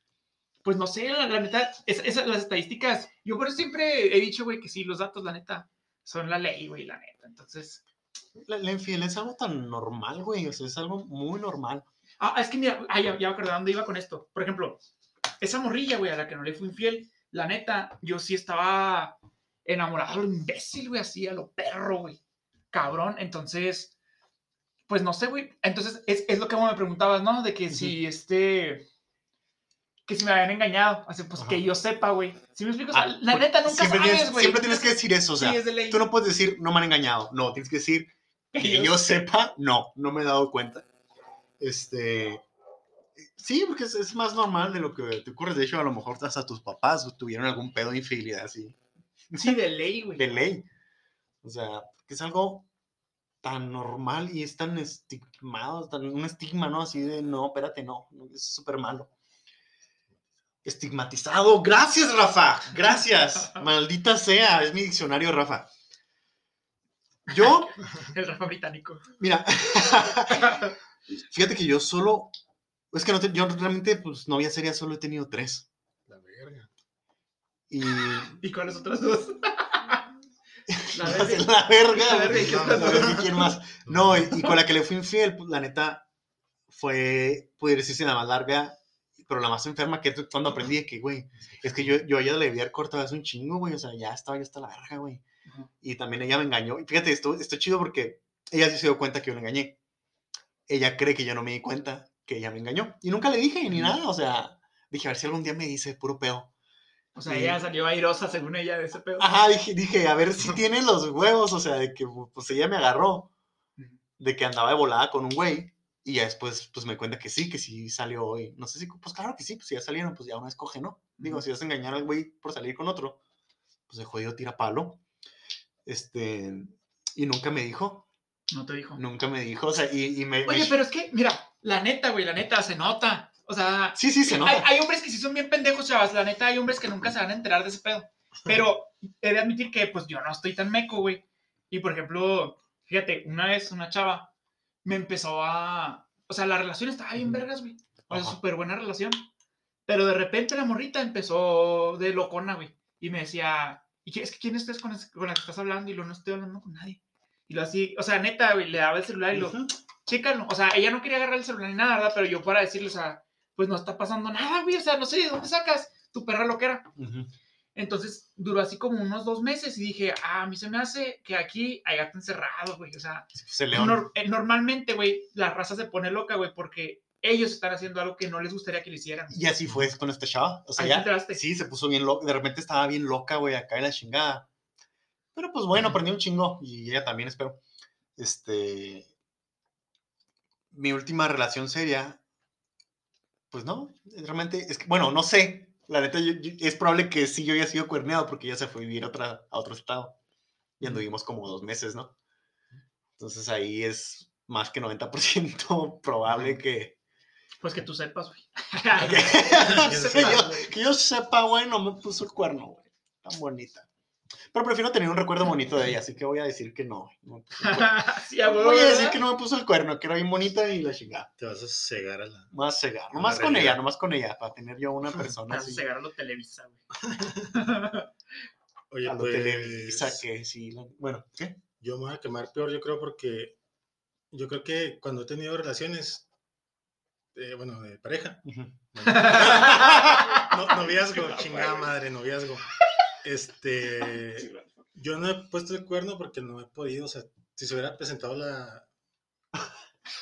pues, no sé, la, la neta, es, es- las estadísticas, yo por eso siempre he dicho, güey, que sí, los datos, la neta, son la ley, güey, la neta. Entonces, La, la infidelidad es algo tan normal, güey. O sea, es algo muy normal. Ah, es que mira, ah, ya, ya me acordé dónde iba con esto. Por ejemplo, esa morrilla, güey, a la que no le fui infiel, la neta, yo sí estaba enamorado a lo imbécil, güey, así, a lo perro, güey. Cabrón, entonces, pues no sé, güey. Entonces, es, es lo que vos me preguntabas, ¿no? De que si este. Que si me habían engañado. Así, pues Ajá. que yo sepa, güey. Si me explico? O sea, Ah, la neta nunca siempre sabes, tienes, siempre tienes que decir eso, o sea. sí. Tú no puedes decir, no me han engañado. No, tienes que decir, que yo sepa, no, no me he dado cuenta. Este. Sí, porque es, es más normal de lo que te ocurre. De hecho, a lo mejor hasta tus papás tuvieron algún pedo de infidelidad así. Sí, de ley, güey. de ley. O sea, que es algo tan normal y es tan estigmado, tan un estigma, ¿no? Así de, no, espérate, no, es súper malo. Estigmatizado. Gracias, Rafa. Gracias. Maldita sea, es mi diccionario, Rafa. Yo, El Rafa británico. mira, fíjate que yo solo, es que no te- yo realmente, pues, novia seria solo he tenido tres. La verga. Y ¿Y cuáles otras dos? La la, verga. la verga. La verga, ¿y qué no, otras la ¿quién más? No, y, y con la que le fui infiel, pues, la neta, fue, pudiera decirse la más larga, pero la más enferma que cuando aprendí de que, güey, es que yo, yo a ella le había cortado hace un chingo, güey, o sea, ya estaba, ya está la verga, güey. Y también ella me engañó. Y fíjate, esto, esto es chido porque ella sí se dio cuenta que yo le engañé. Ella cree que yo no me di cuenta que ella me engañó. Y nunca le dije ni nada, o sea, dije, a ver si algún día me dice puro pedo. O sea, ella salió airosa según ella de ese pedo. Ajá, dije, dije, a ver si tiene los huevos, o sea, de que pues ella me agarró, de que andaba de volada con un güey, y ya después pues me cuenta que sí, que sí salió hoy. No sé si, pues claro que sí, pues si ya salieron, pues ya uno escoge, ¿no? Digo, si vas a engañar al güey por salir con otro, pues de jodido tira palo. Este, y nunca me dijo, No te dijo. Nunca me dijo, o sea, y, y me... Oye, me- pero es que, mira, la neta, güey, la neta, se nota. O sea, Sí, sí, se nota. hay hombres que sí son bien pendejos, chavas. La neta, hay hombres que nunca se van a enterar de ese pedo. Pero he de admitir que, pues, yo no estoy tan meco, güey. Y, por ejemplo, fíjate, una vez una chava me empezó a... O sea, la relación estaba bien vergas, güey. O sea, súper buena relación. Pero de repente la morrita empezó de locona, güey. Y me decía, ¿y qué, es que quién estás con, con la que estás hablando? Y lo no estoy hablando con nadie. Y lo así, o sea, neta, güey, le daba el celular y lo, Ujú. chécalo. O sea, ella no quería agarrar el celular ni nada, ¿verdad? Pero yo para decirle, o sea, pues no está pasando nada, güey. O sea, no sé, ¿de dónde sacas tu perra loquera? Ujú. Entonces duró así como unos dos meses y dije, ah, a mí se me hace que aquí hay gato encerrado, güey. O sea, Sí, pues, nor- eh, normalmente, güey, la raza se pone loca, güey, porque ellos están haciendo algo que no les gustaría que le hicieran. Y así fue con esta chava. O sea, ya, sí, se puso bien loca. De repente estaba bien loca, güey, acá en la chingada. Pero pues bueno, aprendí un chingo. Y ella también, espero. Este. Mi última relación seria. Pues no, realmente. Es que, bueno, no sé. La neta, yo- yo- es probable que sí yo haya sido cuerneado porque ella se fue a vivir a, otra, a otro estado. Y anduvimos como dos meses, ¿no? Entonces ahí es más que 90% probable que. Pues que tú sepas, güey. que, yo, que yo sepa, güey, no me puso el cuerno, güey. Tan bonita. Pero prefiero tener un recuerdo bonito de ella, así que voy a decir que no. no sí, voy a decir que no me puso el cuerno, que era bien bonita y la chingada. Te vas a cegar a la. Más cegar. Nomás con ella, nomás con ella, para tener yo una persona Vas a cegar a lo Televisa, güey. Oye, A lo pues. Televisa, que sí. la- Bueno, ¿qué? Yo me voy a quemar peor, yo creo, porque yo creo que cuando he tenido relaciones, eh, bueno, de pareja, no, noviazgo, chingada madre, noviazgo. Este, yo no he puesto el cuerno porque no he podido, o sea, si se hubiera presentado la... la-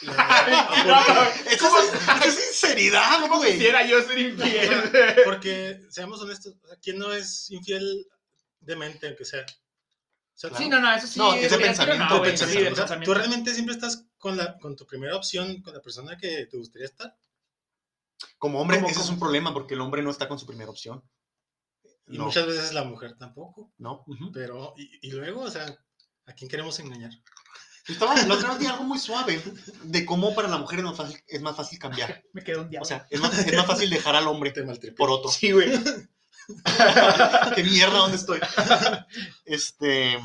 No, no, Eso es, sinceridad, ¿Cómo güey. quisiera yo ser infiel? porque, seamos honestos, ¿quién no es infiel de mente, aunque sea? O sea, Sí, no, no, eso sí. No, es de sí, pensamiento, no, güey, pensamiento. sí, de o sea, pensamiento. tú realmente siempre estás con, la, con tu primera opción, con la persona que te gustaría estar. Como hombre, ¿Cómo, ese es un problema porque el hombre no está con su primera opción. Y No, muchas veces la mujer tampoco. no. Pero, y, y luego, o sea, ¿a quién queremos engañar? Yo Estaba, otra vez vi algo muy suave de cómo para la mujer es más fácil, es más fácil cambiar. Me quedó un diablo. O sea, es más, es más fácil dejar al hombre Te por otro. sí, güey. ¿Qué mierda? ¿Dónde estoy? Este.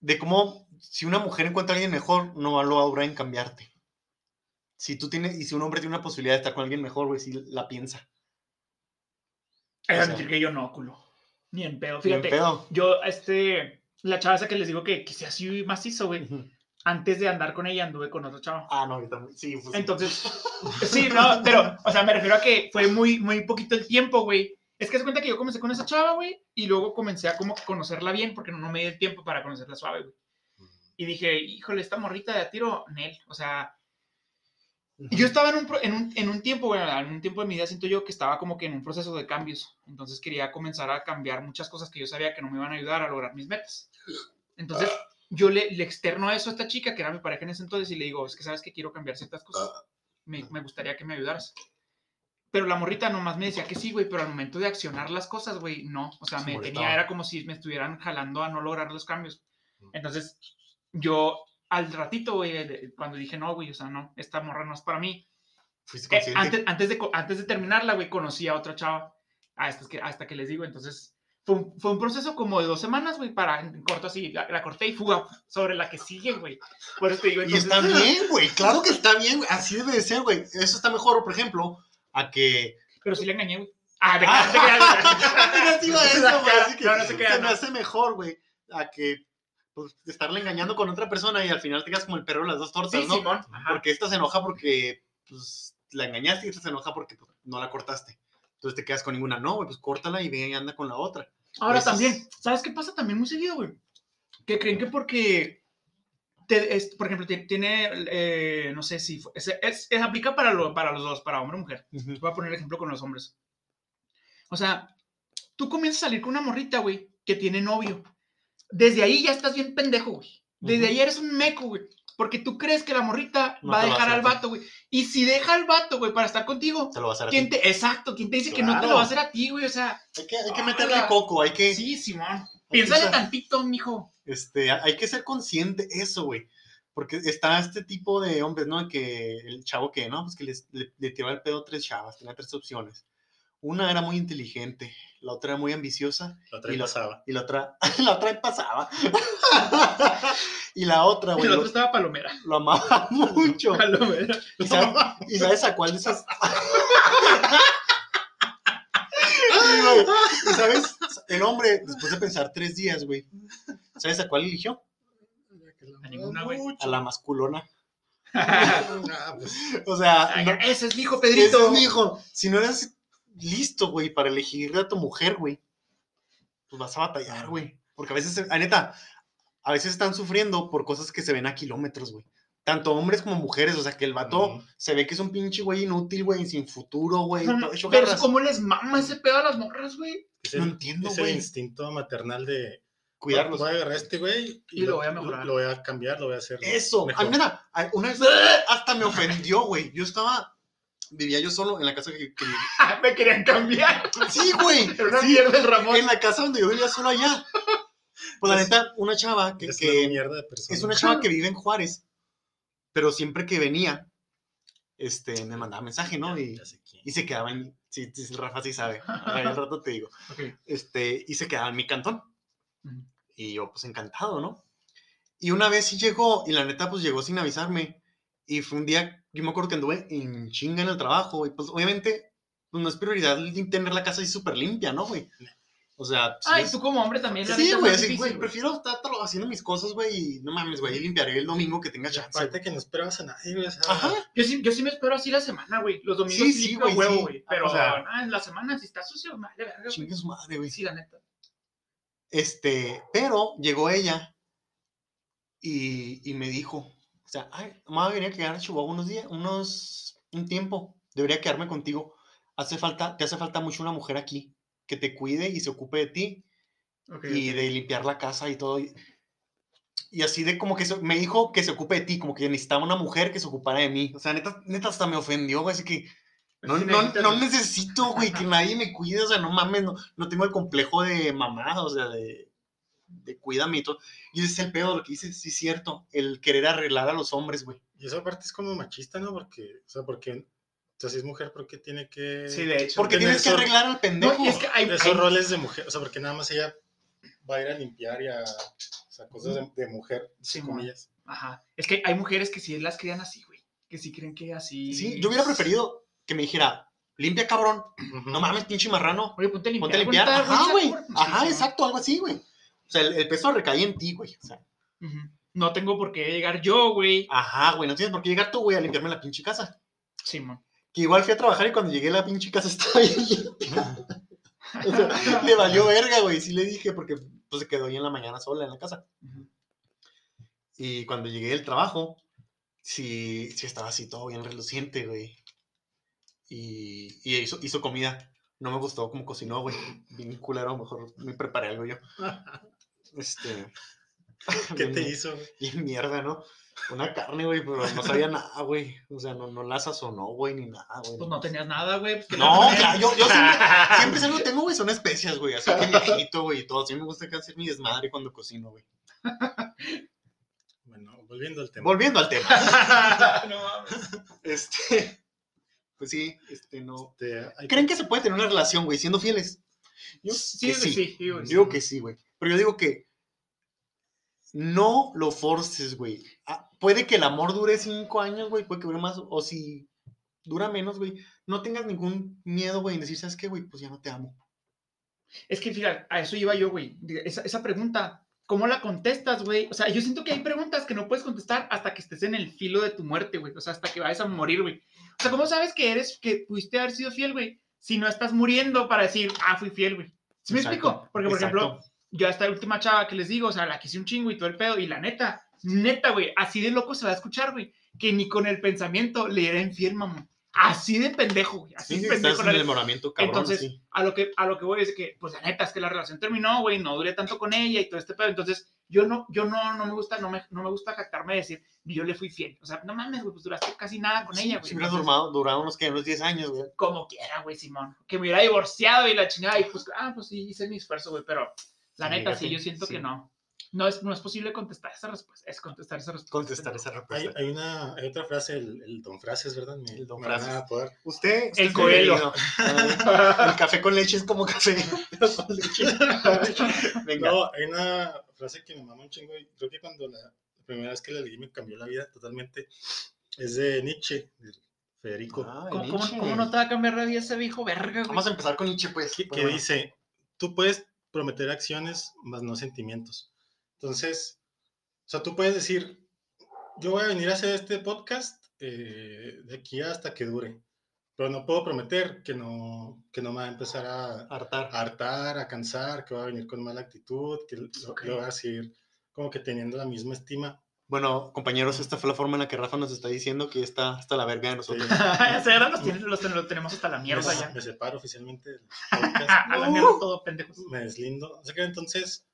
De cómo, si una mujer encuentra a alguien mejor, no lo va a durar en cambiarte. Si tú tienes, y si un hombre tiene una posibilidad de estar con alguien mejor, güey, sí la piensa. Sea, admitir que yo no, culo. Ni en pedo. Fíjate, pedo. yo, este, la chava esa que les digo que, sea así macizo, güey. Antes de andar con ella anduve con otro chavo. Ah, no, ahorita. muy- Sí, pues. Entonces, sí, no, pero, o sea, me refiero a que fue muy, muy poquito el tiempo, güey. Es que se cuenta que yo comencé con esa chava, güey, y luego comencé a como que conocerla bien, porque no, no me di el tiempo para conocerla suave, güey. Y dije, híjole, esta morrita de a tiro, Nel, o sea, Ujú. yo estaba en un, en un, en un tiempo, bueno, en un tiempo de mi vida siento yo que estaba como que en un proceso de cambios. Entonces quería comenzar a cambiar muchas cosas que yo sabía que no me iban a ayudar a lograr mis metas. Entonces yo le, le externo eso a esta chica, que era mi pareja en ese entonces, y le digo, es que sabes que quiero cambiar ciertas cosas. Me, me gustaría que me ayudaras. Pero la morrita nomás me decía que sí, güey, pero al momento de accionar las cosas, güey, no. O sea, Se me molestaba. tenía, era como si me estuvieran jalando a no lograr los cambios. Entonces, yo al ratito, güey, cuando dije, no, güey, o sea, no, esta morra no es para mí. Eh, antes, antes, de, antes de terminarla, güey, conocí a otra chava. A estas que, hasta que les digo, entonces, fue un, fue un proceso como de dos semanas, güey, para, en corto así, la, la corté y fuga sobre la que sigue, güey. Por eso te digo, Y entonces, está bien, güey. Claro que está bien, güey. Así debe de ser, güey. Eso está mejor, por ejemplo, a que. Pero sí le engañé, güey. Ah, de Ah, te creas, güey. cara. Así que No, no se me no. hace mejor, güey, a que pues, estarle engañando con otra persona y al final tengas como el perro de las dos tortas, Sí, ¿no? Porque esta se enoja porque pues, la engañaste y esta se enoja porque pues, no la cortaste. Entonces te quedas con ninguna. No, güey, pues córtala y ve y anda con la otra. Ahora también, ¿sabes qué pasa también muy seguido, güey? Que creen que porque, te- es- por ejemplo, ti- tiene, eh, no sé si, es, es- es- aplica para, lo- para los dos, para hombre o mujer. Voy a poner el ejemplo con los hombres. O sea, tú comienzas a salir con una morrita, güey, que tiene novio. Desde ahí ya estás bien pendejo, güey. Desde Ujú. ahí eres un meco, güey. Porque tú crees que la morrita No va a te dejar al vato, güey. Y si deja al vato, güey, para estar contigo, Se lo va a hacer a ¿quién ti. te, exacto, ¿quién te dice que no te lo va a hacer a ti, güey? O sea, Hay que, hay que Ah, meterle la- coco, hay que... sí, Simón. Piénsale sea, tantito, mijo. Este, hay que ser consciente eso, güey. Porque está este tipo de hombres, ¿no? Que el chavo que, ¿no? Pues que les- le, le tiró el pedo a tres chavas, tenía tres opciones. Una era muy inteligente, la otra era muy ambiciosa La otra Y lo- pasaba. y la otra, la otra pasaba. y la otra, Y güey, el lo, otro estaba palomera. lo amaba mucho. Palomera. ¿Y sabes, y sabes a cuál de esas? Sí, güey. ¿Y sabes? El hombre, después de pensar tres días, güey, ¿sabes a cuál eligió? A ninguna, güey. A la masculona. Ah, pues, O sea, no- ese es mi hijo, ese Pedrito. es mi hijo. Si no eres listo, güey, para elegir a tu mujer, güey, pues vas a batallar, güey. Porque a veces, a neta, a veces están sufriendo por cosas que se ven a kilómetros, güey. Tanto hombres como mujeres, o sea, que el vato se ve que es un pinche güey inútil, güey, sin futuro, güey. Pero garras. ¿cómo les mama ese pedo a las morras, güey? es No entiendo, es el güey. instinto maternal de Cuidarlos. Voy a agarrar a este güey Y lo voy a mejorar. Lo, voy a cambiar, lo voy a hacer. Eso, mejor. a mí, nada, una vez hasta me ofendió, güey. Yo estaba, vivía yo solo en la casa que, que Me querían cambiar. Sí, güey. Era una sí, mierda el Ramón. en la casa donde yo vivía solo allá. Pues la neta, una chava que, Es que- una mierda de persona. es una chava que vive en Juárez, pero siempre que venía, este, me mandaba mensaje, ¿no? Y, Ya sé quién. y se quedaba en, sí, sí, Rafa sí sabe, al rato te digo, Ok. este, y se quedaba en mi cantón. Ujú. Y yo, pues encantado, ¿no? Y una vez sí llegó, y la neta, pues llegó sin avisarme. Y fue un día, yo me acuerdo que anduve en chinga en el trabajo, y pues obviamente, pues no es prioridad tener la casa así súper limpia, ¿no, güey? O sea, sí Ay, es- tú como hombre también. la Sí, güey, difícil, güey, prefiero estar haciendo mis cosas, güey, y no mames, güey, limpiaré el domingo que tenga Y chance. Aparte que no esperabas a nadie, güey. o sea, Ajá. Yo sí, yo sí me espero así la semana, güey. Los domingos Sí, sí, sí, güey, huevo, sí. güey. Pero O sea- ah, en la semana si está sucio, vale verga. Chingue su madre, güey. Sí, la neta. Este, pero llegó ella y, y me dijo, o sea, ay, mamá venía a quedar a Chihuahua unos días, unos, un tiempo, debería quedarme contigo. Hace falta, te hace falta mucho una mujer aquí que te cuide y se ocupe de ti Ok, y ok. de limpiar la casa y todo. Y, y así de como que se- me dijo que se ocupe de ti, como que necesitaba una mujer que se ocupara de mí. O sea, neta, neta hasta me ofendió, güey, así que no, Sí no, no necesito, güey, que nadie me cuide, o sea, no mames, no, no tengo el complejo de mamá, o sea, de, de cuídame y todo. Y ese es el pedo, lo que dices, sí es cierto, el querer arreglar a los hombres, güey. Y eso aparte es como machista, ¿no? Porque, o sea, porque, o sea, si es mujer, ¿por qué tiene que... Sí, de hecho. Porque tienes que arreglar al pendejo. No, y es que hay, Esos hay- roles de mujer, o sea, porque nada más ella va a ir a limpiar y a, o sea, cosas de, de mujer, Sí, comillas. Ajá. Es que hay mujeres que sí las crían así, güey. Que sí creen que así. Sí, yo hubiera preferido que me dijera, limpia cabrón, Ujú. no mames, pinche marrano, Oye, ponte a limpiar. ponte a limpiar. Ajá, güey, ajá, sí, exacto, algo así, güey. O sea, el, el peso recae en ti, güey. O sea. No tengo por qué llegar yo, güey. ajá, güey, no tienes por qué llegar tú, güey, a limpiarme la pinche casa. Simón. Que igual fui a trabajar y cuando llegué la pinche casa estaba bien. O sea, le valió verga, güey. Sí le dije porque pues, se quedó ahí en la mañana sola en la casa. Y cuando llegué del trabajo, sí, sí estaba así todo bien reluciente, güey. Y, y hizo, hizo comida. No me gustó como cocinó, güey. Bien culero, mejor me preparé algo yo. Este. ¿Qué bien- te hizo? güey? Bien mierda, ¿no? Una carne, güey, pero no sabía nada, güey. O sea, no, no la sazonó, güey, ni nada, güey. Pues no tenías nada, güey. pues, ¿qué le No, claro, yo, yo siempre, siempre si algo tengo, güey, son especias, güey. Así que viejito, güey, y todo. Sí me gusta hacer mi desmadre cuando cocino, güey. Bueno, volviendo al tema. Volviendo al tema. no mames. Este. Pues sí, este, no. Este, hay- ¿Creen que se puede tener una relación, güey, siendo fieles? Yo Sí, que sí, sí. sí. digo que sí, güey. Pero yo digo que no lo forces, güey. Ah, puede que el amor dure cinco años, güey, puede que dure más, o si dura menos, güey. No tengas ningún miedo, güey, en decir, ¿sabes qué, güey? Pues ya no te amo. Es que, fíjate, a eso iba yo, güey. Esa, esa pregunta, ¿cómo la contestas, güey? O sea, yo siento que hay preguntas que no puedes contestar hasta que estés en el filo de tu muerte, güey. O sea, hasta que vayas a morir, güey. O sea, ¿cómo sabes que eres, que pudiste haber sido fiel, güey? Si no estás muriendo para decir, ah, fui fiel, güey. ¿Sí me Exacto, explico? Porque, por exacto. ejemplo, yo a esta última chava que les digo, o sea, la quise un chingo y todo el pedo, y la neta, neta, güey, así de loco se va a escuchar, güey, que ni con el pensamiento le era infiel, mamón. Así de pendejo, güey. Así Sí, de pendejo. en el cabrón, Entonces, sí. a lo que a lo que voy es que, pues la neta es que la relación terminó, güey, no duré tanto con ella y todo este pedo. Entonces, yo no, yo no, no me gusta, no me, no me gusta jactarme de decir, yo le fui fiel. O sea, no mames, güey, pues duraste casi nada con ella, güey. Si hubieras durado, durado unos, ¿qué? unos 10 años, güey. Como quiera, güey, Simón. Que me hubiera divorciado y la chingada, y pues, ah, pues sí, hice mi esfuerzo, güey, pero La neta, sí, yo siento sí. que no. No es, no es posible contestar esa respuesta. Es contestar esa respuesta. Contestar esa respuesta. hay una, hay otra frase, el, el don frases, ¿verdad? El don a frases. poder- Usted, usted El Coelho. El café con leche es como café. pero con leche. Venga. No, hay una frase que me mama un chingo y creo que cuando la, la primera vez que la leí me cambió la vida totalmente. Es de Nietzsche, de Federico, Ah, ¿Cómo, cómo- no te va a cambiar la vida ese viejo verga, güey? Vamos a empezar con Nietzsche, pues. que, Pero que bueno. dice, tú puedes prometer acciones, más no sentimientos. Entonces, o sea, tú puedes decir, yo voy a venir a hacer este podcast eh, de aquí hasta que dure, pero no puedo prometer que no, que no me va a empezar a, Hartar. a hartar, a cansar, que va a venir con mala actitud, que lo, lo va a seguir como que teniendo la misma estima. Bueno, compañeros, esta fue la forma en la que Rafa nos está diciendo que está hasta la verga de nosotros. sé, ahora los, tienes- los ten- los tenemos hasta la mierda me, ya. me separo oficialmente del podcast. A la mierda todo, pendejos. me deslindo. O sea que entonces,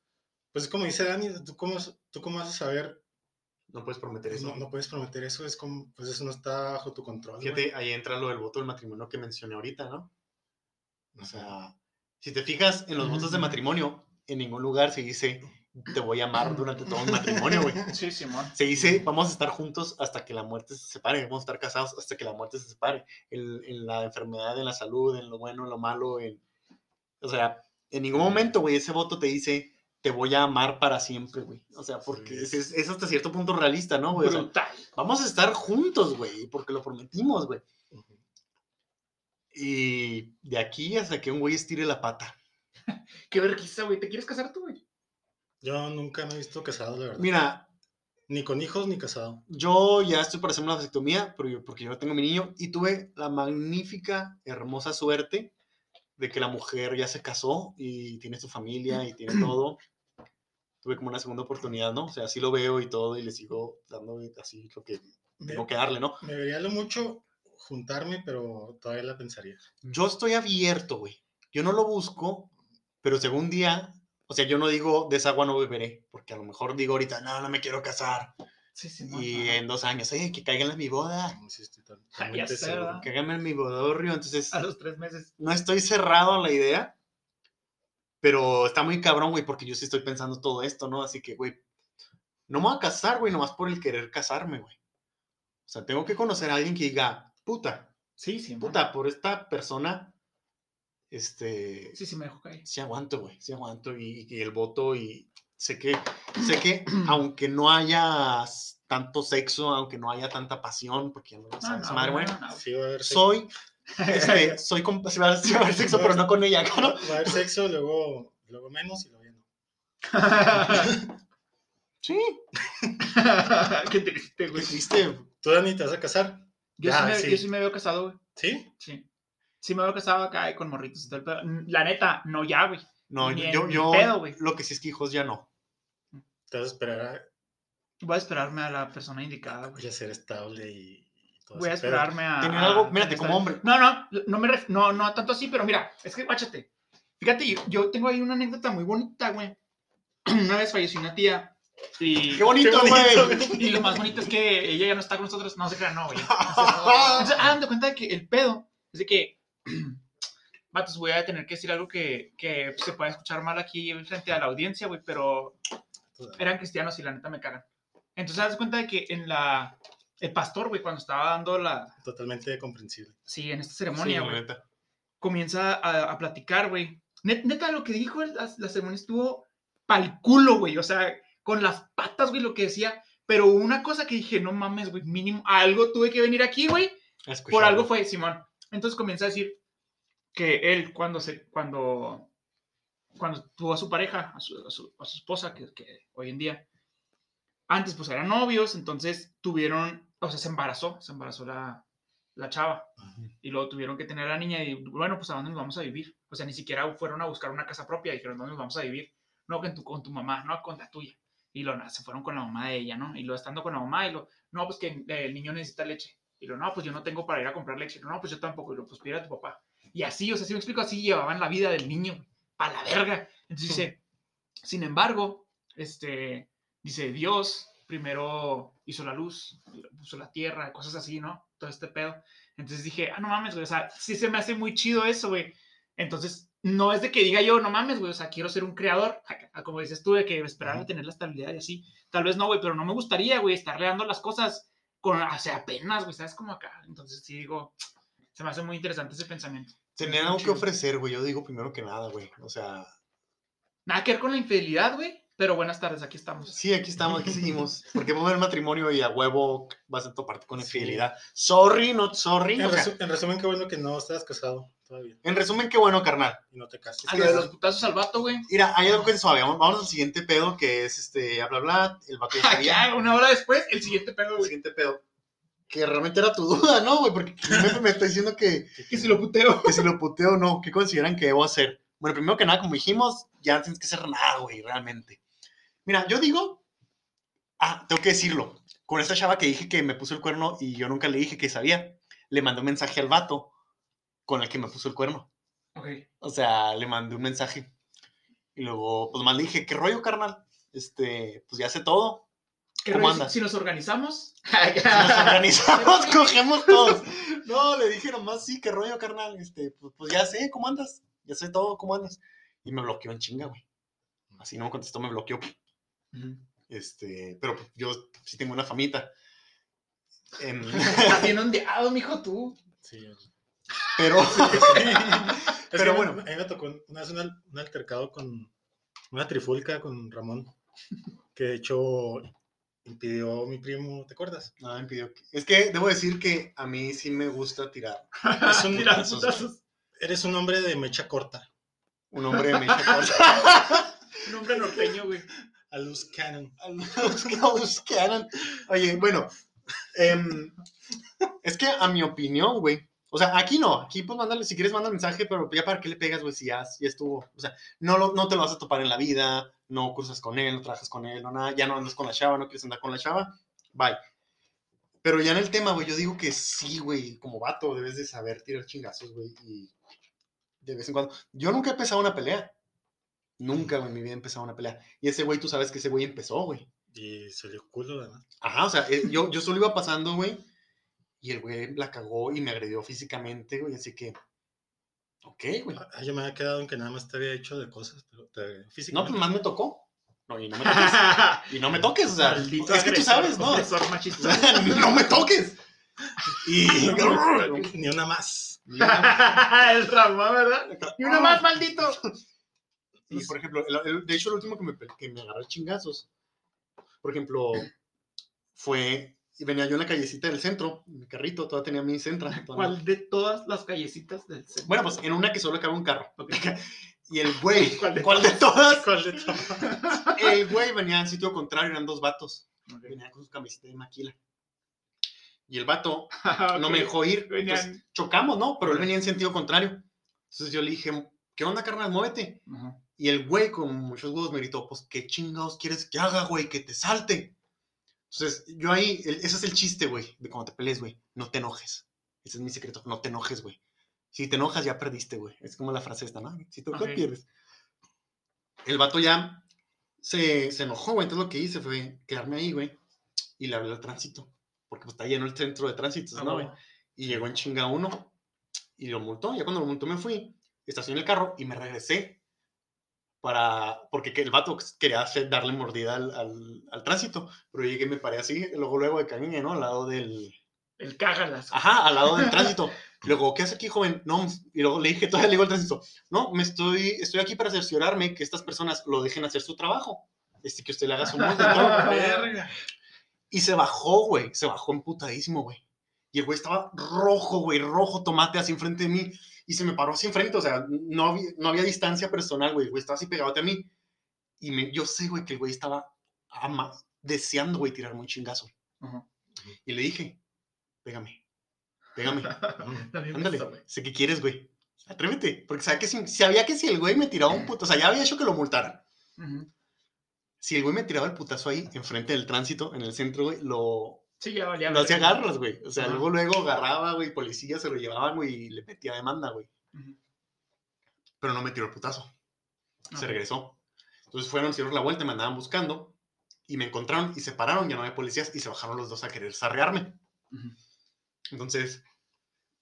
pues es como dice Dani, ¿tú cómo, tú cómo vas a saber? No puedes prometer eso. No, no puedes prometer eso, es como, pues eso no está bajo tu control. Fíjate, ahí entra lo del voto del matrimonio que mencioné ahorita, ¿no? O O sea, sea, si te fijas en los votos de matrimonio, en ningún lugar se dice te voy a amar durante todo un matrimonio, güey. Sí, Simón. Se dice vamos a estar juntos hasta que la muerte se separe, vamos a estar casados hasta que la muerte se separe. En, en la enfermedad, en la salud, en lo bueno, en lo malo, en... O sea, en ningún momento, güey, ese voto te dice te voy a amar para siempre, güey. O sea, porque es, Sí. es- es hasta cierto punto realista, ¿no, güey? O sea, vamos a estar juntos, güey, porque lo prometimos, güey. Y de aquí hasta que un güey estire la pata. Qué vergüenza, güey. ¿Te quieres casar tú, güey? Yo nunca me he visto casado, la verdad. Mira, Ni con hijos ni casado. yo ya estoy para hacerme una vasectomía, pero yo, porque yo tengo mi niño, y tuve la magnífica, hermosa suerte de que la mujer ya se casó y tiene su familia y tiene todo. Tuve como una segunda oportunidad, ¿no? O sea, así lo veo y todo, y le sigo dando así lo que Me, tengo que darle, ¿no? me vería lo mucho juntarme, pero todavía la pensaría. Yo estoy abierto, güey. Yo no lo busco, pero si algún día, o sea, yo no digo de esa agua no beberé, porque a lo mejor digo ahorita, no, no me quiero casar. Sí, Simón. Y ajá. en dos años, eh, que caigan en mi boda, No sé si estoy tan- hagan en mi bodorrio. Entonces, A los tres meses. no estoy cerrado a la idea, pero está muy cabrón, güey, porque yo sí estoy pensando todo esto, ¿no? Así que, güey, no me voy a casar, güey, nomás por el querer casarme, güey. O sea, tengo que conocer a alguien que diga, puta, Sí, Simón. puta, por esta persona, este, Sí, sí, me dejó caer. sí aguanto, güey, sí aguanto y, y el voto y sé que, sé que aunque no haya tanto sexo, aunque no haya tanta pasión, porque ya no lo No, sabes, no, madre, güey, güey, no, no. Sí, va a haber sexo. soy, este, soy, compa- sí va a haber sí va a haber sexo, pero no con ella, ¿no? Va a haber sexo, luego, luego menos y luego ya no. Sí, Qué triste, güey. existe. ¿Tú, Dani, te vas a casar? Yo, Ah, sí me, sí. yo sí me veo casado, güey. ¿Sí? Sí. Sí me veo casado acá con morritos y todo el pedo. La neta, no ya, güey. No, Ni yo, en yo, pedo, güey. Lo que sí es que hijos ya no. Te vas a esperar a, Voy a esperarme a la persona indicada, güey. a ser estable y, todo Voy a pedo. esperarme a. Tener algo- mírate, como hombre. No, no, no me ref- no, no tanto así, pero mira, es que guáchate. Fíjate, yo, yo tengo ahí una anécdota muy bonita, güey. Una vez falleció una tía. Y, ¡Qué bonito, Qué bonito, güey! y lo más bonito es que ella ya no está con nosotros. No se crean, no, güey. Entonces, hagan de cuenta de que el pedo es de que. Vatos, voy a tener que decir algo que, que se puede escuchar mal aquí frente a la audiencia, güey, pero eran cristianos y la neta me cagan. Entonces, de cuenta de que en la. El pastor, güey, cuando estaba dando la. Totalmente comprensible. Sí, en esta ceremonia, güey. comienza a, a platicar, güey. Net- Neta, lo que dijo la, la ceremonia estuvo pa'l culo, güey. O sea, con las patas, güey, lo que decía. Pero una cosa que dije, no mames, güey, mínimo, algo tuve que venir aquí, güey. Por algo fue, Simón. Entonces comienza a decir que él, cuando se, cuando, cuando tuvo a su pareja, a su, a su- a su esposa, que, que hoy en día, antes pues eran novios, entonces tuvieron, o sea, se embarazó, se embarazó la, la chava y luego tuvieron que tener a la niña y bueno, pues a dónde nos vamos a vivir. O sea, ni siquiera fueron a buscar una casa propia, dijeron, ¿dónde nos vamos a vivir? No, con tu, con tu mamá, no, con la tuya. Y lo, se fueron con la mamá de ella, ¿no? Y lo estando con la mamá y lo, no, pues que el niño necesita leche. Y lo, no, pues yo no tengo para ir a comprar leche. No, pues yo tampoco. Y lo, pues pide a tu papá. Y así, o sea, si me explico, así llevaban la vida del niño, para la verga. Entonces dice, sin embargo, este, dice, Dios primero hizo la luz, puso la tierra, cosas así, ¿no? Todo este pedo. Entonces dije, ah, no mames, güey, o sea, sí se me hace muy chido eso, güey. Entonces, no es de que diga yo, no mames, güey, o sea, quiero ser un creador, como dices tú, de que esperar a tener la estabilidad y así. Tal vez no, güey, pero no me gustaría, güey, estarle dando las cosas con, o sea, apenas, güey, ¿sabes? Como acá. Entonces, sí, digo, se me hace muy interesante ese pensamiento. Tener algo que ofrecer, güey. Yo digo primero que nada, güey. O sea, Nada que ver con la infidelidad, güey, pero buenas tardes, aquí estamos. sí, aquí estamos, aquí seguimos. Porque vamos a ver matrimonio y a huevo vas a toparte con Sí. infidelidad. Sorry, not sorry. En, o sea, resu- en resumen, qué bueno que no estás casado todavía en resumen, qué bueno, carnal. y no te cases. A lo de los putazos al vato, güey. Mira, hay algo que es suave. Vamos, vamos al siguiente pedo que es este, bla, bla, bla. El vato ya sabía. Acá, una hora después, el siguiente pedo, El güey. siguiente pedo. Que realmente era tu duda, ¿no, güey? Porque me, me está diciendo que, Que si lo puteo. que si lo puteo o no. ¿Qué consideran que debo hacer? Bueno, primero que nada, como dijimos, ya no tienes que hacer nada, güey, realmente. Mira, yo digo. Ah, tengo que decirlo. Con esta chava que dije que me puso el cuerno y yo nunca le dije que sabía, le mandé un mensaje al vato con el que me puso el cuerno. Ok. O sea, le mandé un mensaje. Y luego, pues más le dije, ¿qué rollo, carnal? Este, pues ya sé todo. ¿Qué ¿Cómo rollo? andas? Si nos organizamos. Nos organizamos, cogemos todos. No, le dije nomás, sí, qué rollo, carnal. Este, pues, pues ya sé, ¿cómo andas? Ya sé todo, ¿cómo andas? Y me bloqueó en chinga, güey. Así no me contestó, me bloqueó. Este, pero pues, yo sí tengo una famita. Em, Estás bien ondeado, mijo, tú. Sí. pero, Pero bueno. A mí me tocó una vez un, al- un altercado con una trifulca con Ramón, que de hecho impidió mi primo, ¿te acuerdas? nada, me pidió que- Es que debo decir que a mí sí me gusta tirar. Es un, Tirar putazos, putazos. eres un hombre de mecha corta, Un hombre de mecha corta. Un hombre norteño, güey. A luz cannon. A los que buscaran. Oye, bueno, em, es que a mi opinión, güey, o sea, aquí no, aquí pues mándale, si quieres manda mensaje, pero ya para qué le pegas, güey, si ya, ya estuvo, o sea, no, lo, no te lo vas a topar en la vida, no cruzas con él, no trabajas con él, no nada, ya no andas con la chava, no quieres andar con la chava, bye. Pero ya en el tema, güey, yo digo que sí, güey, como vato debes de saber tirar chingazos, güey, y de vez en cuando. Yo nunca he empezado una pelea. Nunca, güey, en mi vida he empezado una pelea. Y ese güey, tú sabes que ese güey empezó, güey. Y se le culo, ¿verdad? Ajá, o sea, eh, yo, yo solo iba pasando, güey, y el güey la cagó y me agredió físicamente, güey, así que, ok, güey. Ah, yo me había quedado en que nada más te había hecho de cosas, pero te, No, físicamente. pues más me tocó. No, y no me toques. Y no me toques, o sea, Maldito es que tú agresor, sabes, ¿no? agresor machista. sea, no me toques. Y... Ni una más. el Ramón, ¿verdad? Y una más, maldito. Y, por ejemplo, el- el- de hecho, el último que me, que me agarré chingazos, por ejemplo, fue, y venía yo en la callecita del centro, en mi carrito, todavía tenía mi centra. todavía- ¿Cuál de todas las callecitas del centro? Bueno, pues en una que solo cabe un carro. Ok. Y el güey, ¿Cuál de ¿cuál de todas? ¿Cuál de todas? El güey venía en sitio contrario, eran dos vatos. Venía con su camiseta de maquila. Y el vato no me dejó ir. Entonces, chocamos, ¿no? Pero él venía en sentido contrario. Entonces yo le dije, ¿qué onda, carnal? Muévete. Ajá. Y el güey con muchos huevos me gritó, pues, ¿qué chingados quieres que haga, güey? Que te salte. Entonces, yo ahí, el- ese es el chiste, güey, de cuando te pelees, güey. No te enojes. Ese es mi secreto, no te enojes, güey. Si te enojas, ya perdiste, güey. Es como la frase esta, ¿no? Si te enojas, pierdes. El vato ya se, se enojó, güey. Entonces lo que hice fue quedarme ahí, güey. Y le hablé al tránsito. Porque pues, está lleno el centro de tránsito, Ah, ¿no, güey? Y llegó en chinga uno y lo multó. Ya cuando lo multó me fui, estacioné el carro y me regresé para, porque que el vato quería hacer, darle mordida al, al, al tránsito, pero yo llegué y me paré así, luego luego de camino, ¿no? Al lado del, El cágalas. ajá, al lado del tránsito. Luego, ¿qué hace aquí, joven? No, y luego le dije, todavía le digo al tránsito, no, me estoy, estoy aquí para cerciorarme que estas personas lo dejen hacer su trabajo. Este, que usted le haga su. Verga. Y se bajó, güey. Se bajó emputadísimo, güey. Y el güey estaba rojo, güey, rojo tomate así enfrente de mí. Y se me paró así enfrente, o sea, no había, no había distancia personal, güey. Güey estaba así pegado a mí. Y me, yo sé, güey, que el güey estaba ama, deseando, güey, tirarme un chingazo. Ajá. Y le dije, pégame, pégame, ándale, sé que quieres, güey. Atrévete, porque sabía que si, sabía que si el güey me tiraba un puto, o sea, ya había hecho que lo multaran. Ujú. Si el güey me tiraba el putazo ahí, enfrente del tránsito, en el centro, güey, lo, Sí, ya valía. Lo hacía garras, güey. O sea, Ajá. luego, luego agarraba, güey, policías se lo llevaban, güey, y le metía demanda, güey. Ujú. Pero no me tiró el putazo. Se regresó. Entonces fueron, hicieron la vuelta, me andaban buscando y me encontraron y se pararon, ya no había policías y se bajaron los dos a querer sarrearme. Entonces,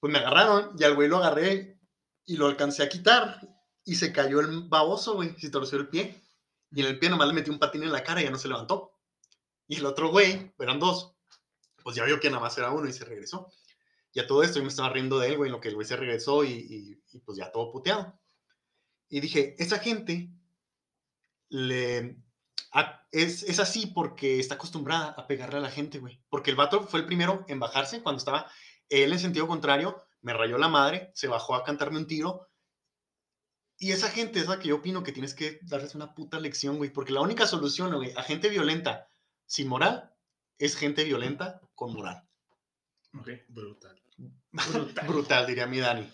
pues me agarraron y al güey lo agarré y lo alcancé a quitar y se cayó el baboso, güey, se torció el pie. Y en el pie nomás le metió un patín en la cara y ya no se levantó. Y el otro güey, eran dos, pues ya vio que nada más era uno y se regresó. Y a todo esto yo me estaba riendo de él, güey, en lo que el güey se regresó y, pues ya todo puteado. Y dije, esa gente es, es así porque está acostumbrada a pegarle a la gente, güey. Porque el vato fue el primero en bajarse cuando estaba él en sentido contrario, me rayó la madre, se bajó a cantarme un tiro. Y esa gente es la que yo opino que tienes que darles una puta lección, güey. Porque la única solución, güey, a gente violenta sin moral es gente violenta con moral. Ok. Brutal. Brutal. Brutal, diría mi Dani.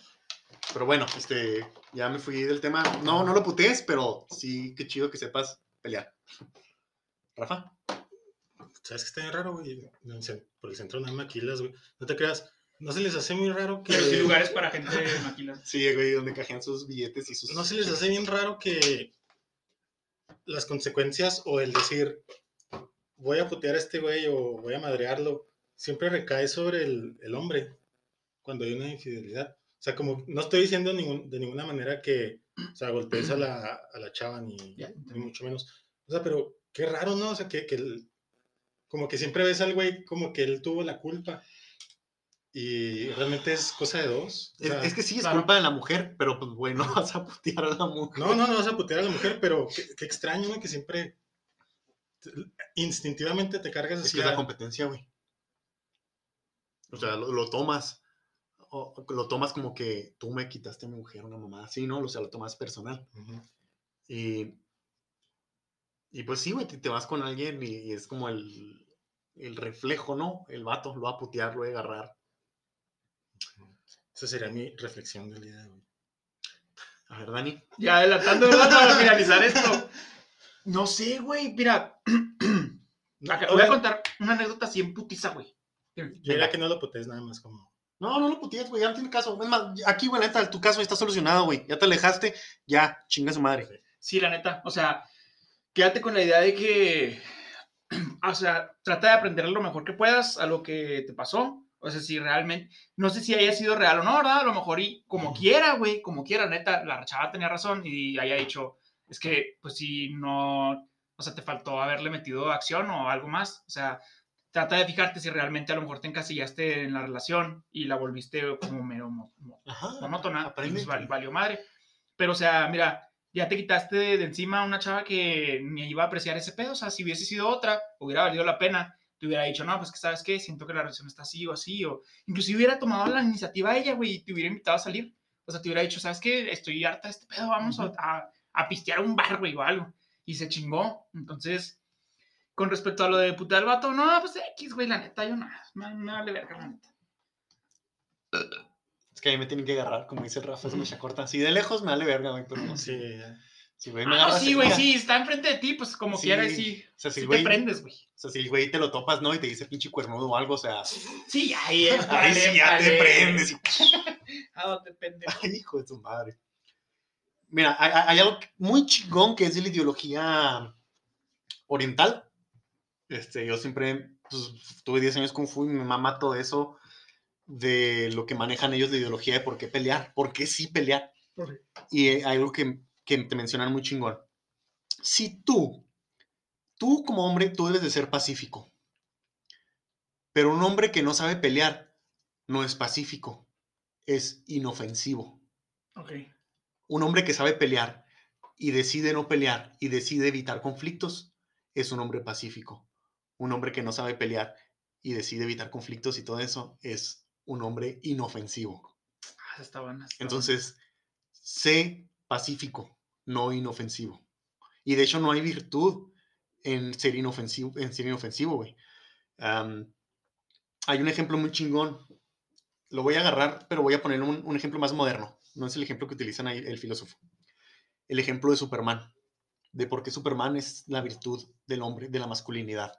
Pero bueno, este, ya me fui del tema. No, no lo putees, pero sí, qué chido que sepas pelear. Rafa. ¿Sabes qué está bien raro, güey? Por el centro no hay maquilas, güey. No te creas. ¿No se les hace muy raro que... Pero sí lugares para gente maquila. Sí, güey, donde cajean sus billetes y sus... ¿No se les hace bien raro que las consecuencias o el decir voy a putear a este güey o voy a madrearlo siempre recae sobre el, el hombre cuando hay una infidelidad? O sea, como no estoy diciendo ningún- de ninguna manera que, o sea, golpees a la, a la chava ni, Ya, ni mucho menos. O sea, pero qué raro, ¿no? O sea, que, que el- como que siempre ves al güey como que él tuvo la culpa y realmente es cosa de dos. O Es, sea, es que sí, es claro. culpa de la mujer, pero pues, güey, no vas a putear a la mujer. No, no, no vas a putear a la mujer, pero qué, qué extraño, ¿no? Que siempre instintivamente te cargas Es así. que es la competencia, güey. O sea, lo, lo tomas. o- lo tomas como que tú me quitaste a mi mujer, una mamá así, ¿no? O sea, lo tomas personal. Y, y pues sí, güey, te, te vas con alguien y, y es como el, el reflejo, ¿no? El vato lo va a putear, lo va a agarrar. Esa sería mi reflexión del día de hoy. A ver, Dani. Ya adelantando ¿verdad? para finalizar esto. No sé, güey. Mira, voy a contar una anécdota así en putiza, güey. Yo diría que no lo putees nada más como. No, no lo putees, güey, ya no tiene caso. Es más, aquí, güey, la neta, tu caso está solucionado, güey. Ya te alejaste, ya, chinga su madre. Sí, la neta. O sea, quédate con la idea de que, o sea, trata de aprender lo mejor que puedas a lo que te pasó. O sea, si realmente, no sé si haya sido real o no, ¿verdad? A lo mejor y como quiera, güey, como quiera, neta, la chava tenía razón y haya dicho, es que, pues si no, o sea, te faltó haberle metido acción o algo más. O sea, trata de fijarte si realmente a lo mejor te encasillaste en la relación y la volviste como mero monótona, pues val- valió madre. Pero, o sea, mira, ya te quitaste de, encima a una chava que ni iba a apreciar ese pedo. O sea, si hubiese sido otra, hubiera valido la pena. Te hubiera dicho, no, pues que sabes qué, siento que la relación está así o así. O inclusive hubiera tomado la iniciativa ella, güey, y te hubiera invitado a salir. O sea, te hubiera dicho, sabes qué, estoy harta de este pedo, vamos a- Ujú. a, a pistear a un bar, güey, o algo. Y se chingó. Entonces, con respecto a lo de puta del vato, no, pues X, güey, la neta, yo nada. Me, me vale verga, la neta. Es que ahí me tienen que agarrar, como dice el Rafa, es mecha corta. Si de lejos me vale verga, güey, pero no Sí. Si güey me Ah, no, agarra sí, güey, sí, está enfrente de ti, pues como Sí, quieras, sí. O sea, si Sí te prendes, güey. o sea, si el güey te lo topas, ¿no? Y te dice pinche cuernudo o algo, o sea, Sí, ahí, eh, ahí sí ya te prendes. y- ¿A dónde pendejo? Ay, hijo de su madre. Mira, hay, hay- algo muy chingón que es de la ideología oriental. Este, yo siempre pues, tuve 10 años Kung Fu y mi mamá todo eso de lo que manejan ellos de ideología de por qué pelear, por qué sí pelear. Y hay algo que, que te mencionan muy chingón. Si tú, tú como hombre, tú debes de ser pacífico. Pero un hombre que no sabe pelear no es pacífico, es inofensivo. Ok. Un hombre que sabe pelear y decide no pelear y decide evitar conflictos es un hombre pacífico. Un hombre que no sabe pelear y decide evitar conflictos y todo eso es un hombre inofensivo. Ah, esa está buena. está Entonces, sé pacífico, no inofensivo. Y de hecho no hay virtud en ser inofensivo, en ser inofensivo, güey. Hay un ejemplo muy chingón. Lo voy a agarrar, pero voy a poner un, un ejemplo más moderno. No es el ejemplo que utilizan ahí el filósofo. El ejemplo de Superman. De por qué Superman es la virtud del hombre, de la masculinidad.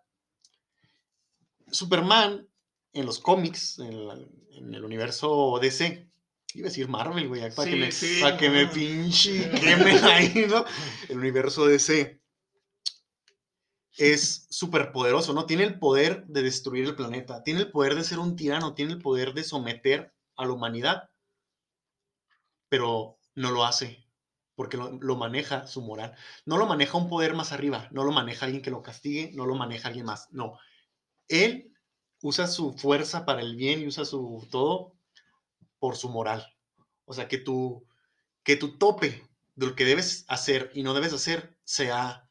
Superman, en los cómics, en, la- en el universo DC, iba a decir Marvel, güey, para que me, sí. para que me pinche quemen ahí, ¿no? El universo DC es súper poderoso, ¿no? Tiene el poder de destruir el planeta, tiene el poder de ser un tirano, tiene el poder de someter a la humanidad, pero no lo hace porque lo, lo maneja su moral. No lo maneja un poder más arriba, no lo maneja alguien que lo castigue, no lo maneja alguien más. No. Él usa su fuerza para el bien y usa su todo por su moral. O sea, que tu, que tu tope de lo que debes hacer y no debes hacer sea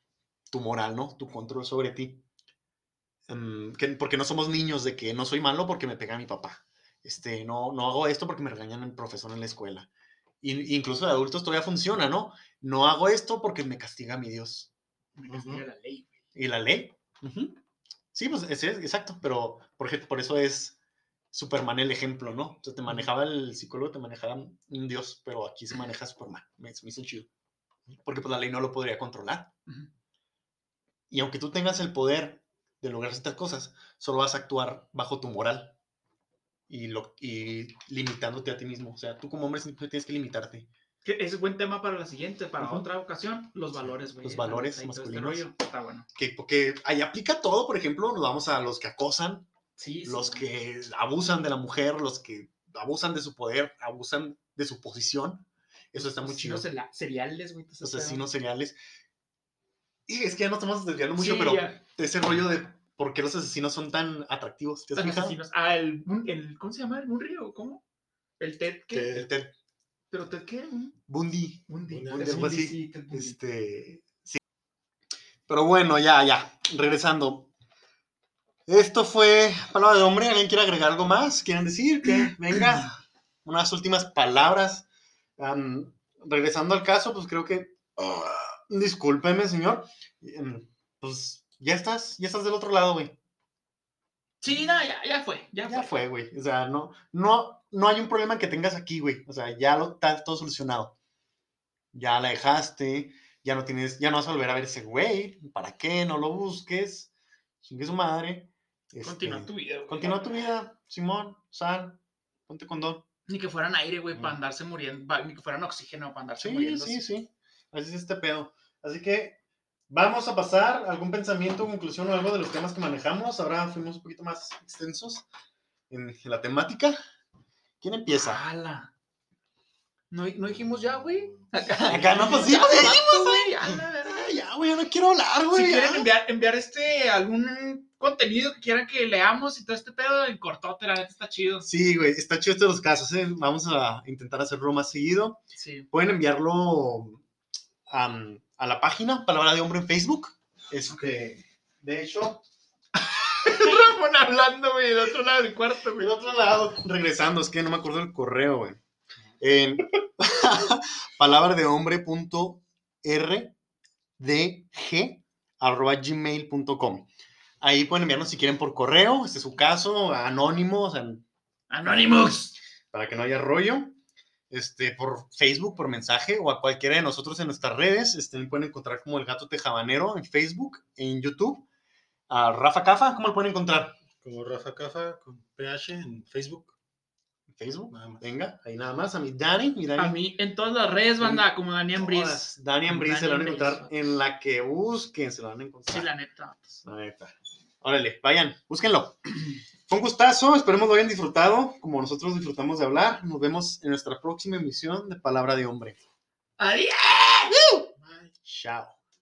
tu moral, ¿no? Tu control sobre ti. Em, que- porque no somos niños de que no soy malo porque me pega mi papá. Este, no, no hago esto porque me regañan el profesor en la escuela. Y, incluso de adultos todavía funciona, ¿no? No hago esto porque me castiga mi Dios. Me castiga la ley. ¿Y la ley? Sí, pues es exacto, pero por, eso es Superman el ejemplo, ¿no? O sea, te manejaba el psicólogo, te manejaba un dios, pero aquí se maneja Superman. Me, hizo chido. Porque pues la ley no lo podría controlar. Y aunque tú tengas el poder de lograr ciertas cosas, solo vas a actuar bajo tu moral y, lo, y limitándote a ti mismo. O sea, tú como hombre siempre tienes que limitarte. Que es buen tema para la siguiente, para otra ocasión, los valores, güey. Los valores este masculinos. rollo. Está bueno. Que, porque ahí aplica todo, por ejemplo, nos vamos a los que acosan, Sí, sí. los que abusan de la mujer, los que abusan de su poder, abusan de su posición. Eso está muy chido. Seriales, güey. ese Los asesinos seriales. Y es que ya no estamos desviando mucho, Sí, pero ya. ese rollo de por qué los asesinos son tan atractivos. ¿Te has Los fijado? asesinos. Ah, el, ¿Cómo se llama? ¿El Munri o cómo? ¿El Ted qué? El Ted ¿Pero Ted qué? Un- Bundy. Bundy. Bundy, algo así. sí, Ted Bundy. Este. Sí. Pero bueno, ya, ya. Regresando. Esto fue palabra de hombre. ¿Alguien quiere agregar algo más? ¿Quieren decir? Que venga. Unas últimas palabras. Regresando al caso, pues creo que. ah, discúlpeme, señor. Em, Pues ya estás, ya estás del otro lado, güey. Sí, no, ya, ya fue. Ya, Ya fue. güey. O sea, no, no, no hay un problema que tengas aquí, güey. O sea, ya lo está todo solucionado. Ya la dejaste, ya no tienes, ya no vas a volver a ver ese güey. ¿Para qué? No lo busques. Chingue su madre. Continúa Este, tu vida, güey. Continúa tu vida, Simón, sal, ponte condón. Ni que fueran aire, güey, para andarse muriendo. Ni que fueran oxígeno para andarse Sí, muriendo. sí, sí. Así es este pedo. Así que vamos a pasar algún pensamiento, conclusión o algo de los temas que manejamos. Ahora fuimos un poquito más extensos en la temática. ¿Quién empieza? ¡Hala! ¿No, no dijimos ya, güey? Acá no, pues sí, Ya, pues, ya, dijimos, güey. a la verga. Ah, ya, güey, ya no quiero hablar, güey. Si ya. quieren enviar, enviar este algún contenido que quieran que leamos y todo este pedo en cortote, la neta está chido. Sí, güey, está chido estos los casos, ¿eh? Vamos a intentar hacerlo más seguido. Sí. Pueden enviarlo am, a la página Palabra de Hombre en Facebook. Este, de hecho, Ramón hablando, güey, del otro lado del cuarto, güey. del otro lado, regresando, es que no me acuerdo el correo, güey. En palabra de hombre.rdg arroba gmail.com. Ahí pueden enviarnos si quieren por correo, este es su caso, anónimo, o sea, Anonymous. para que no haya rollo. Este, por Facebook, por mensaje, o a cualquiera de nosotros en nuestras redes. Este, me pueden encontrar como el gato tejabanero en Facebook, en YouTube. A Rafa Cafa, ¿cómo lo pueden encontrar? Como Rafa Cafa con PH en Facebook. En Facebook. Nada más. Venga, ahí nada más. A mi Dani, mi Dani. A mí en todas las redes, banda, como Daniel Briz. Todas. Dani Ambris se lo van a Dani encontrar Ambris. en la que busquen, se lo van a encontrar. Sí, la neta. La neta. Órale, vayan, búsquenlo. Fue un gustazo, esperemos lo hayan disfrutado, como nosotros disfrutamos de hablar. Nos vemos en nuestra próxima emisión de Palabra de Hombre. Adiós. Chao.